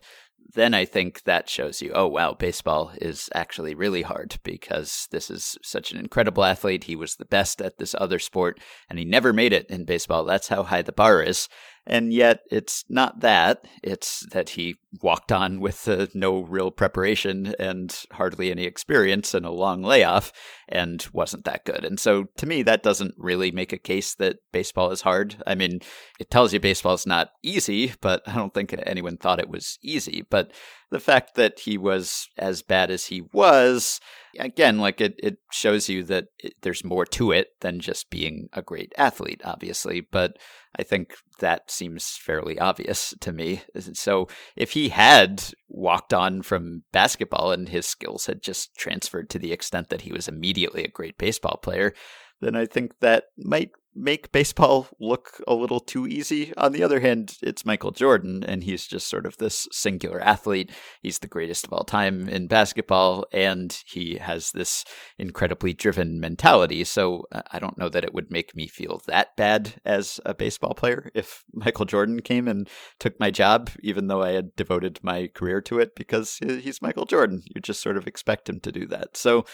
then I think that shows you, oh, wow, baseball is actually really hard because this is such an incredible athlete. He was the best at this other sport and he never made it in baseball. That's how high the bar is. And yet it's not that. It's that he walked on with uh, no real preparation and hardly any experience and a long layoff and wasn't that good. And so to me, that doesn't really make a case that baseball is hard. I mean, it tells you baseball is not easy, but I don't think anyone thought it was easy. But the fact that he was as bad as he was, again, like it, it shows you that it, there's more to it than just being a great athlete, obviously. But I think that seems fairly obvious to me. So if he had walked on from basketball and his skills had just transferred to the extent that he was immediately a great baseball player, then I think that might make baseball look a little too easy. On the other hand, it's Michael Jordan, and he's just sort of this singular athlete. He's the greatest of all time in basketball, and he has this incredibly driven mentality. So uh, I don't know that it would make me feel that bad as a baseball player if Michael Jordan came and took my job, even though I had devoted my career to it, because he's Michael Jordan. You just sort of expect him to do that. So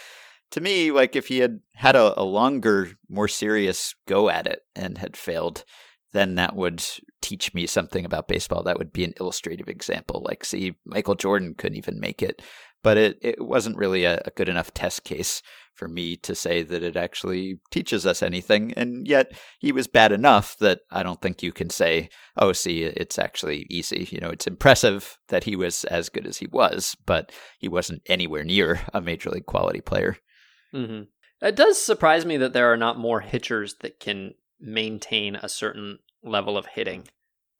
to me, like if he had had a, a longer, more serious go at it and had failed, then that would teach me something about baseball. That would be an illustrative example. Like, see, Michael Jordan couldn't even make it, but it, it wasn't really a, a, good enough test case for me to say that it actually teaches us anything. And yet, he was bad enough that I don't think you can say, oh, see, it's actually easy. You know, it's impressive that he was as good as he was, but he wasn't anywhere near a major league quality player. Mm-hmm. It does surprise me that there are not more hitchers that can maintain a certain level of hitting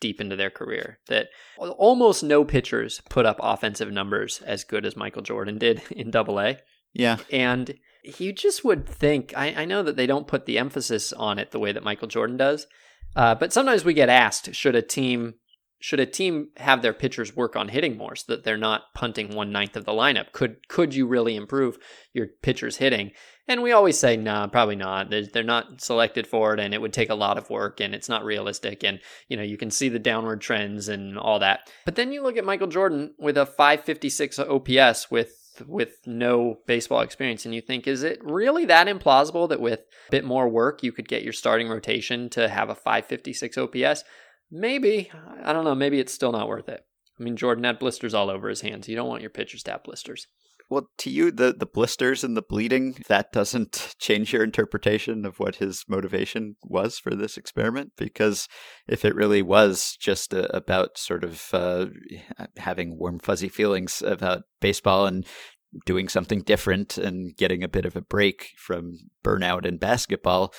deep into their career. That almost no pitchers put up offensive numbers as good as Michael Jordan did in Double A. Yeah, and you just would think. I, I, know that they don't put the emphasis on it the way that Michael Jordan does, uh, but sometimes we get asked, should a team should a team have their pitchers work on hitting more so that they're not punting one ninth of the lineup? Could could you really improve your pitchers hitting? And we always say, no, nah, probably not. They're, they're not selected for it, and it would take a lot of work, and it's not realistic. And you know, you can see the downward trends and all that. But then you look at Michael Jordan with a 556 OPS with with no baseball experience and you think is it really that implausible that with a bit more work you could get your starting rotation to have a 556 OPS Maybe. I don't know. Maybe it's still not worth it. I mean, Jordan had blisters all over his hands. You don't want your pitchers to have blisters. Well, to you, the, the blisters and the bleeding, that doesn't change your interpretation of what his motivation was for this experiment? Because if it really was just a, about sort of uh, having warm, fuzzy feelings about baseball and doing something different and getting a bit of a break from burnout in basketball,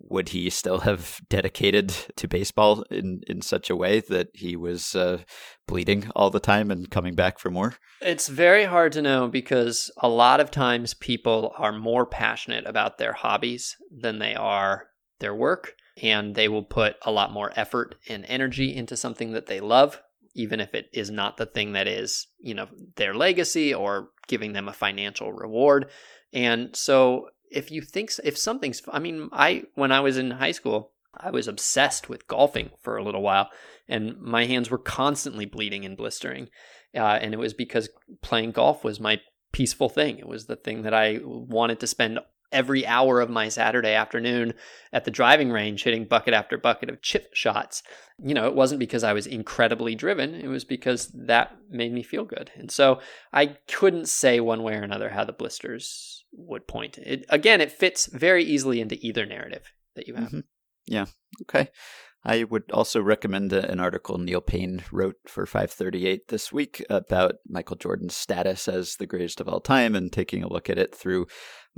would he still have dedicated to baseball in, in such a way that he was uh, bleeding all the time and coming back for more? It's very hard to know because a lot of times people are more passionate about their hobbies than they are their work, and they will put a lot more effort and energy into something that they love. Even if it is not the thing that is, you know, their legacy or giving them a financial reward. And so if you think if something's i mean i when i was in high school i was obsessed with golfing for a little while and my hands were constantly bleeding and blistering uh, and it was because playing golf was my peaceful thing. It was the thing that i wanted to spend every hour of my saturday afternoon at the driving range hitting bucket after bucket of chip shots. You know it wasn't because i was incredibly driven it was because that made me feel good. And so i couldn't say one way or another how the blisters would point. It, again, it fits very easily into either narrative that you have. Mm-hmm. Yeah. Okay. I would also recommend an article Neil Payne wrote for 538 this week about Michael Jordan's status as the greatest of all time and taking a look at it through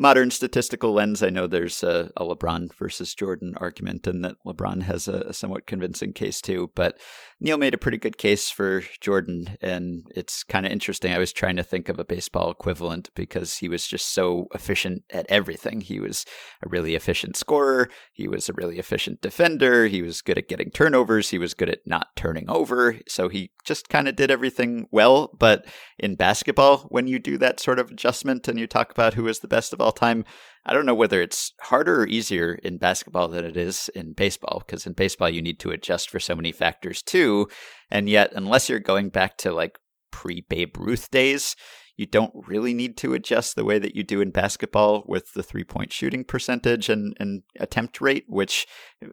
modern statistical lens, I know there's a, a LeBron versus Jordan argument, and that LeBron has a, a, somewhat convincing case too. But Neil made a pretty good case for Jordan, and it's kind of interesting. I was trying to think of a baseball equivalent because he was just so efficient at everything. He was a really efficient scorer, he was a really efficient defender, he was good at getting turnovers, he was good at not turning over. So he just kind of did everything well. But in basketball, when you do that sort of adjustment and you talk about who is the best of all time, I don't know whether it's harder or easier in basketball than it is in baseball, because in baseball, you need to adjust for so many factors too. And yet, unless you're going back to like pre Babe Ruth days, you don't really need to adjust the way that you do in basketball with the three point shooting percentage and, and attempt rate, which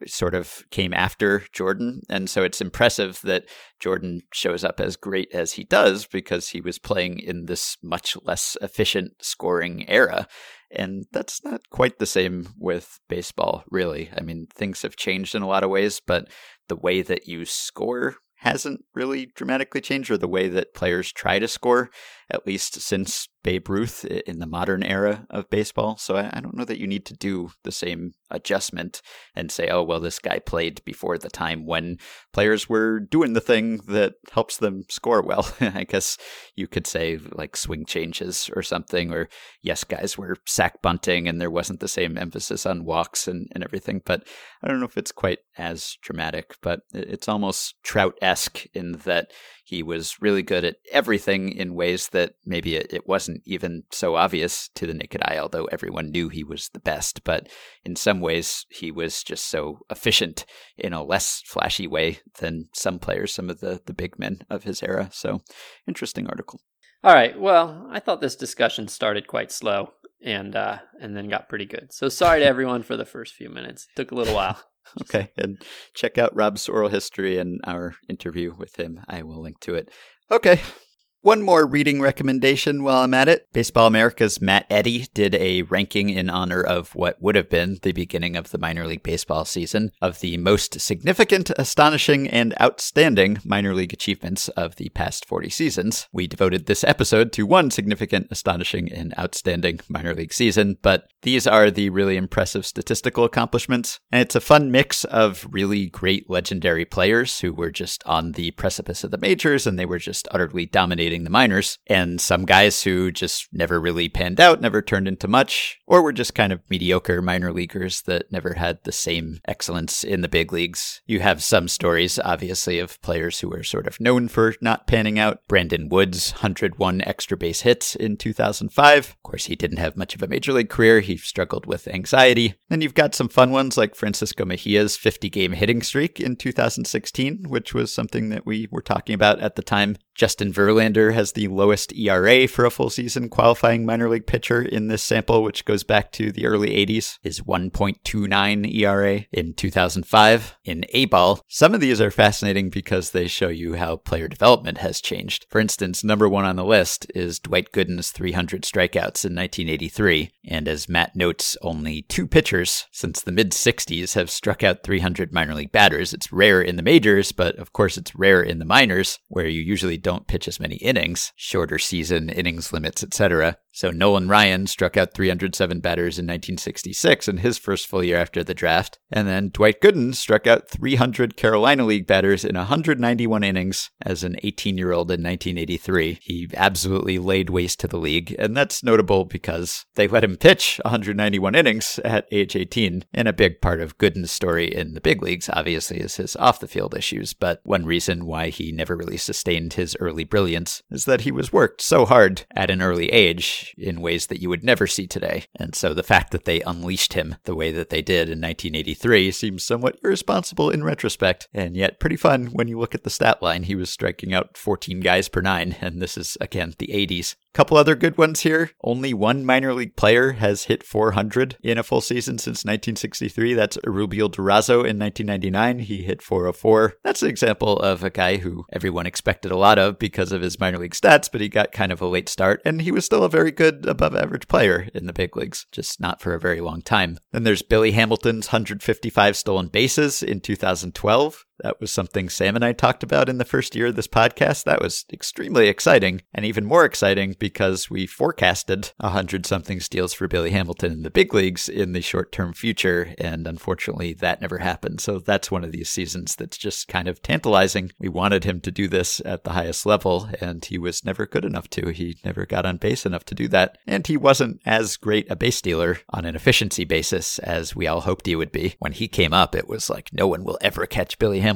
sort of came after Jordan. And so it's impressive that Jordan shows up as great as he does because he was playing in this much less efficient scoring era. And that's not quite the same with baseball, really. I mean, things have changed in a lot of ways, but the way that you score hasn't really dramatically changed, or the way that players try to score, at least since Babe Ruth in the modern era of baseball. So I, I, don't know that you need to do the same adjustment and say, oh, well, this guy played before the time when players were doing the thing that helps them score well. I guess you could say like swing changes or something, or yes, guys were sack bunting and there wasn't the same emphasis on walks and, and everything. But I don't know if it's quite as dramatic, but it's almost Trout esque in that he was really good at everything in ways that maybe it, it, wasn't even so obvious to the naked eye, although everyone knew he was the best. But in some ways, he was just so efficient in a less flashy way than some players, some of the, the big men of his era. So, interesting article. All right. Well, I thought this discussion started quite slow and uh, and then got pretty good. So sorry to everyone for the first few minutes. It took a little while. okay, and check out Rob's oral history and our interview with him. I will link to it. Okay, one more reading recommendation while I'm at it. Baseball America's Matt Eddy did a ranking in honor of what would have been the beginning of the minor league baseball season of the most significant, astonishing, and outstanding minor league achievements of the past 40 seasons. We devoted this episode to one significant, astonishing, and outstanding minor league season, but these are the really impressive statistical accomplishments. And it's a fun mix of really great legendary players who were just on the precipice of the majors and they were just utterly the minors, and some guys who just never really panned out, never turned into much, or were just kind of mediocre minor leaguers that never had the same excellence in the big leagues. You have some stories, obviously, of players who were sort of known for not panning out. Brandon Woods, 101 extra base hits in 2005. Of course, he didn't have much of a major league career. He struggled with anxiety. Then you've got some fun ones like Francisco Mejia's 50 game hitting streak in 2016, which was something that we were talking about at the time. Justin Verlander has the lowest ERA for a full season qualifying minor league pitcher in this sample, which goes back to the early 80s, is 1.29 ERA in 2005. In A ball, some of these are fascinating because they show you how player development has changed. For instance, number one on the list is Dwight Gooden's 300 strikeouts in 1983. And as Matt notes, only two pitchers since the mid 60s have struck out 300 minor league batters. It's rare in the majors, but of course it's rare in the minors, where you usually don't pitch as many innings, shorter season innings limits, etc. So Nolan Ryan struck out 307 batters in 1966 in his first full year after the draft. And then Dwight Gooden struck out 300 Carolina League batters in 191 innings as an 18 year old in 1983. He absolutely laid waste to the league. And that's notable because they let him pitch 191 innings at age 18. And a big part of Gooden's story in the big leagues, obviously, is his off the field issues. But one reason why he never really sustained his early brilliance is that he was worked so hard at an early age in ways that you would never see today. And so the fact that they unleashed him the way that they did in 1983 seems somewhat irresponsible in retrospect, and yet pretty fun when you look at the stat line. He was striking out 14 guys per nine, and this is, again, the 80s. Couple other good ones here. Only one minor league player has hit 400 in a full season since 1963. That's Erubiel Durazo in 1999. He hit 404. That's an example of a guy who everyone expected a lot of because of his minor league stats, but he got kind of a late start, and he was still a very good above average player in the big leagues, just not for a very long time. Then there's Billy Hamilton's 155 stolen bases in 2012. That was something Sam and I talked about in the first year of this podcast. That was extremely exciting, and even more exciting because we forecasted a hundred something steals for Billy Hamilton in the big leagues in the short term future, and unfortunately that never happened. So that's one of these seasons that's just kind of tantalizing. We wanted him to do this at the highest level, and he was never good enough to. He never got on base enough to do that, and he wasn't as great a base stealer on an efficiency basis as we all hoped he would be. When he came up, it was like no one will ever catch Billy Hamilton,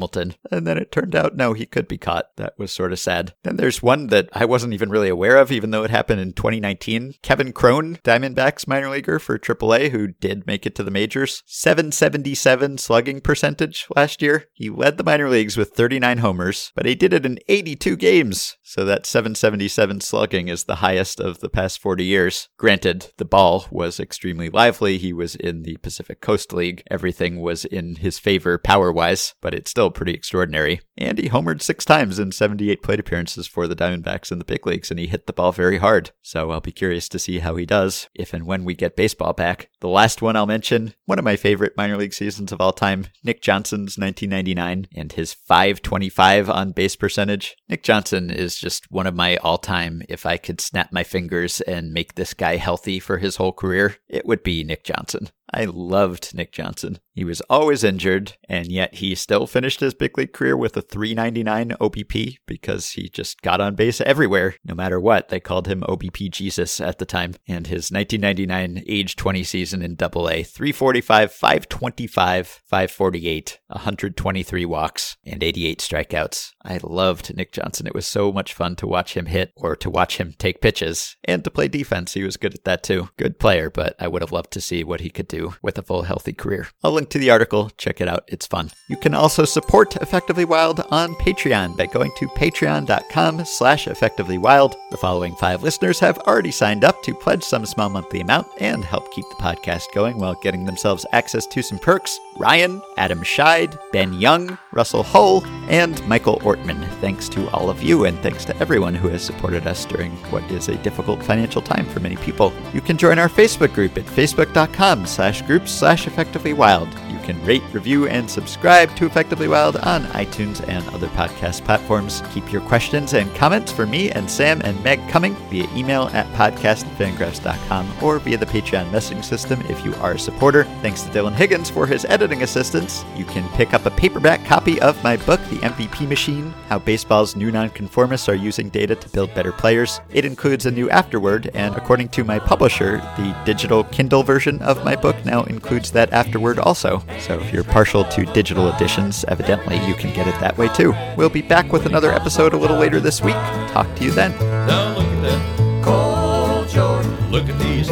and then it turned out no, he could be caught. That was sort of sad. Then there's one that I wasn't even really aware of, even though it happened in 2019. Kevin Cron, Diamondbacks minor leaguer for AAA, who did make it to the majors, 777 slugging percentage last year. He led the minor leagues with 39 homers, but he did it in 82 games. So that 777 slugging is the highest of the past 40 years. Granted, the ball was extremely lively. He was in the Pacific Coast League. Everything was in his favor power wise, but it's still pretty extraordinary. And he homered six times in 78 plate appearances for the Diamondbacks in the big leagues, and he hit the ball very hard. So I'll be curious to see how he does if and when we get baseball back. The last one I'll mention, one of my favorite minor league seasons of all time, Nick Johnson's 1999 and his 525 on base percentage. Nick Johnson is just one of my all time, if I could snap my fingers and make this guy healthy for his whole career, it would be Nick Johnson. I loved Nick Johnson. He was always injured, and yet he still finished his big league career with a 399 OBP because he just got on base everywhere, no matter what. They called him OBP Jesus at the time. And his 1999 age 20 season in Double A 345, 525, 548, 123 walks, and 88 strikeouts. I loved Nick Johnson. It was so much fun to watch him hit or to watch him take pitches and to play defense. He was good at that too. Good player, but I would have loved to see what he could do with a full healthy career. I'll link to the article. Check it out. It's fun. You can also support Effectively Wild on Patreon by going to patreon.com slash effectivelywild. The following five listeners have already signed up to pledge some small monthly amount and help keep the podcast going while getting themselves access to some perks. Ryan, Adam Scheid, Ben Young, Russell Hull, and Michael Ortman. Thanks to all of you and thanks to everyone who has supported us during what is a difficult financial time for many people. You can join our Facebook group at facebook.com slash groups slash effectively wild. You can rate, review, and subscribe to Effectively Wild on iTunes and other podcast platforms. Keep your questions and comments for me and Sam and Meg coming via email at podcast@fangraphs.com or via the Patreon messaging system if you are a supporter. Thanks to Dylan Higgins for his editing assistance. You can pick up a paperback copy of my book, The MVP Machine How Baseball's New Nonconformists Are Using Data to Build Better Players. It includes a new afterword, and according to my publisher, the digital Kindle version of my book now includes that afterword also. So if you're partial to digital editions, evidently you can get it that way too. We'll be back with another episode a little later this week. Talk to you then. Now look at that cold shore. Look at these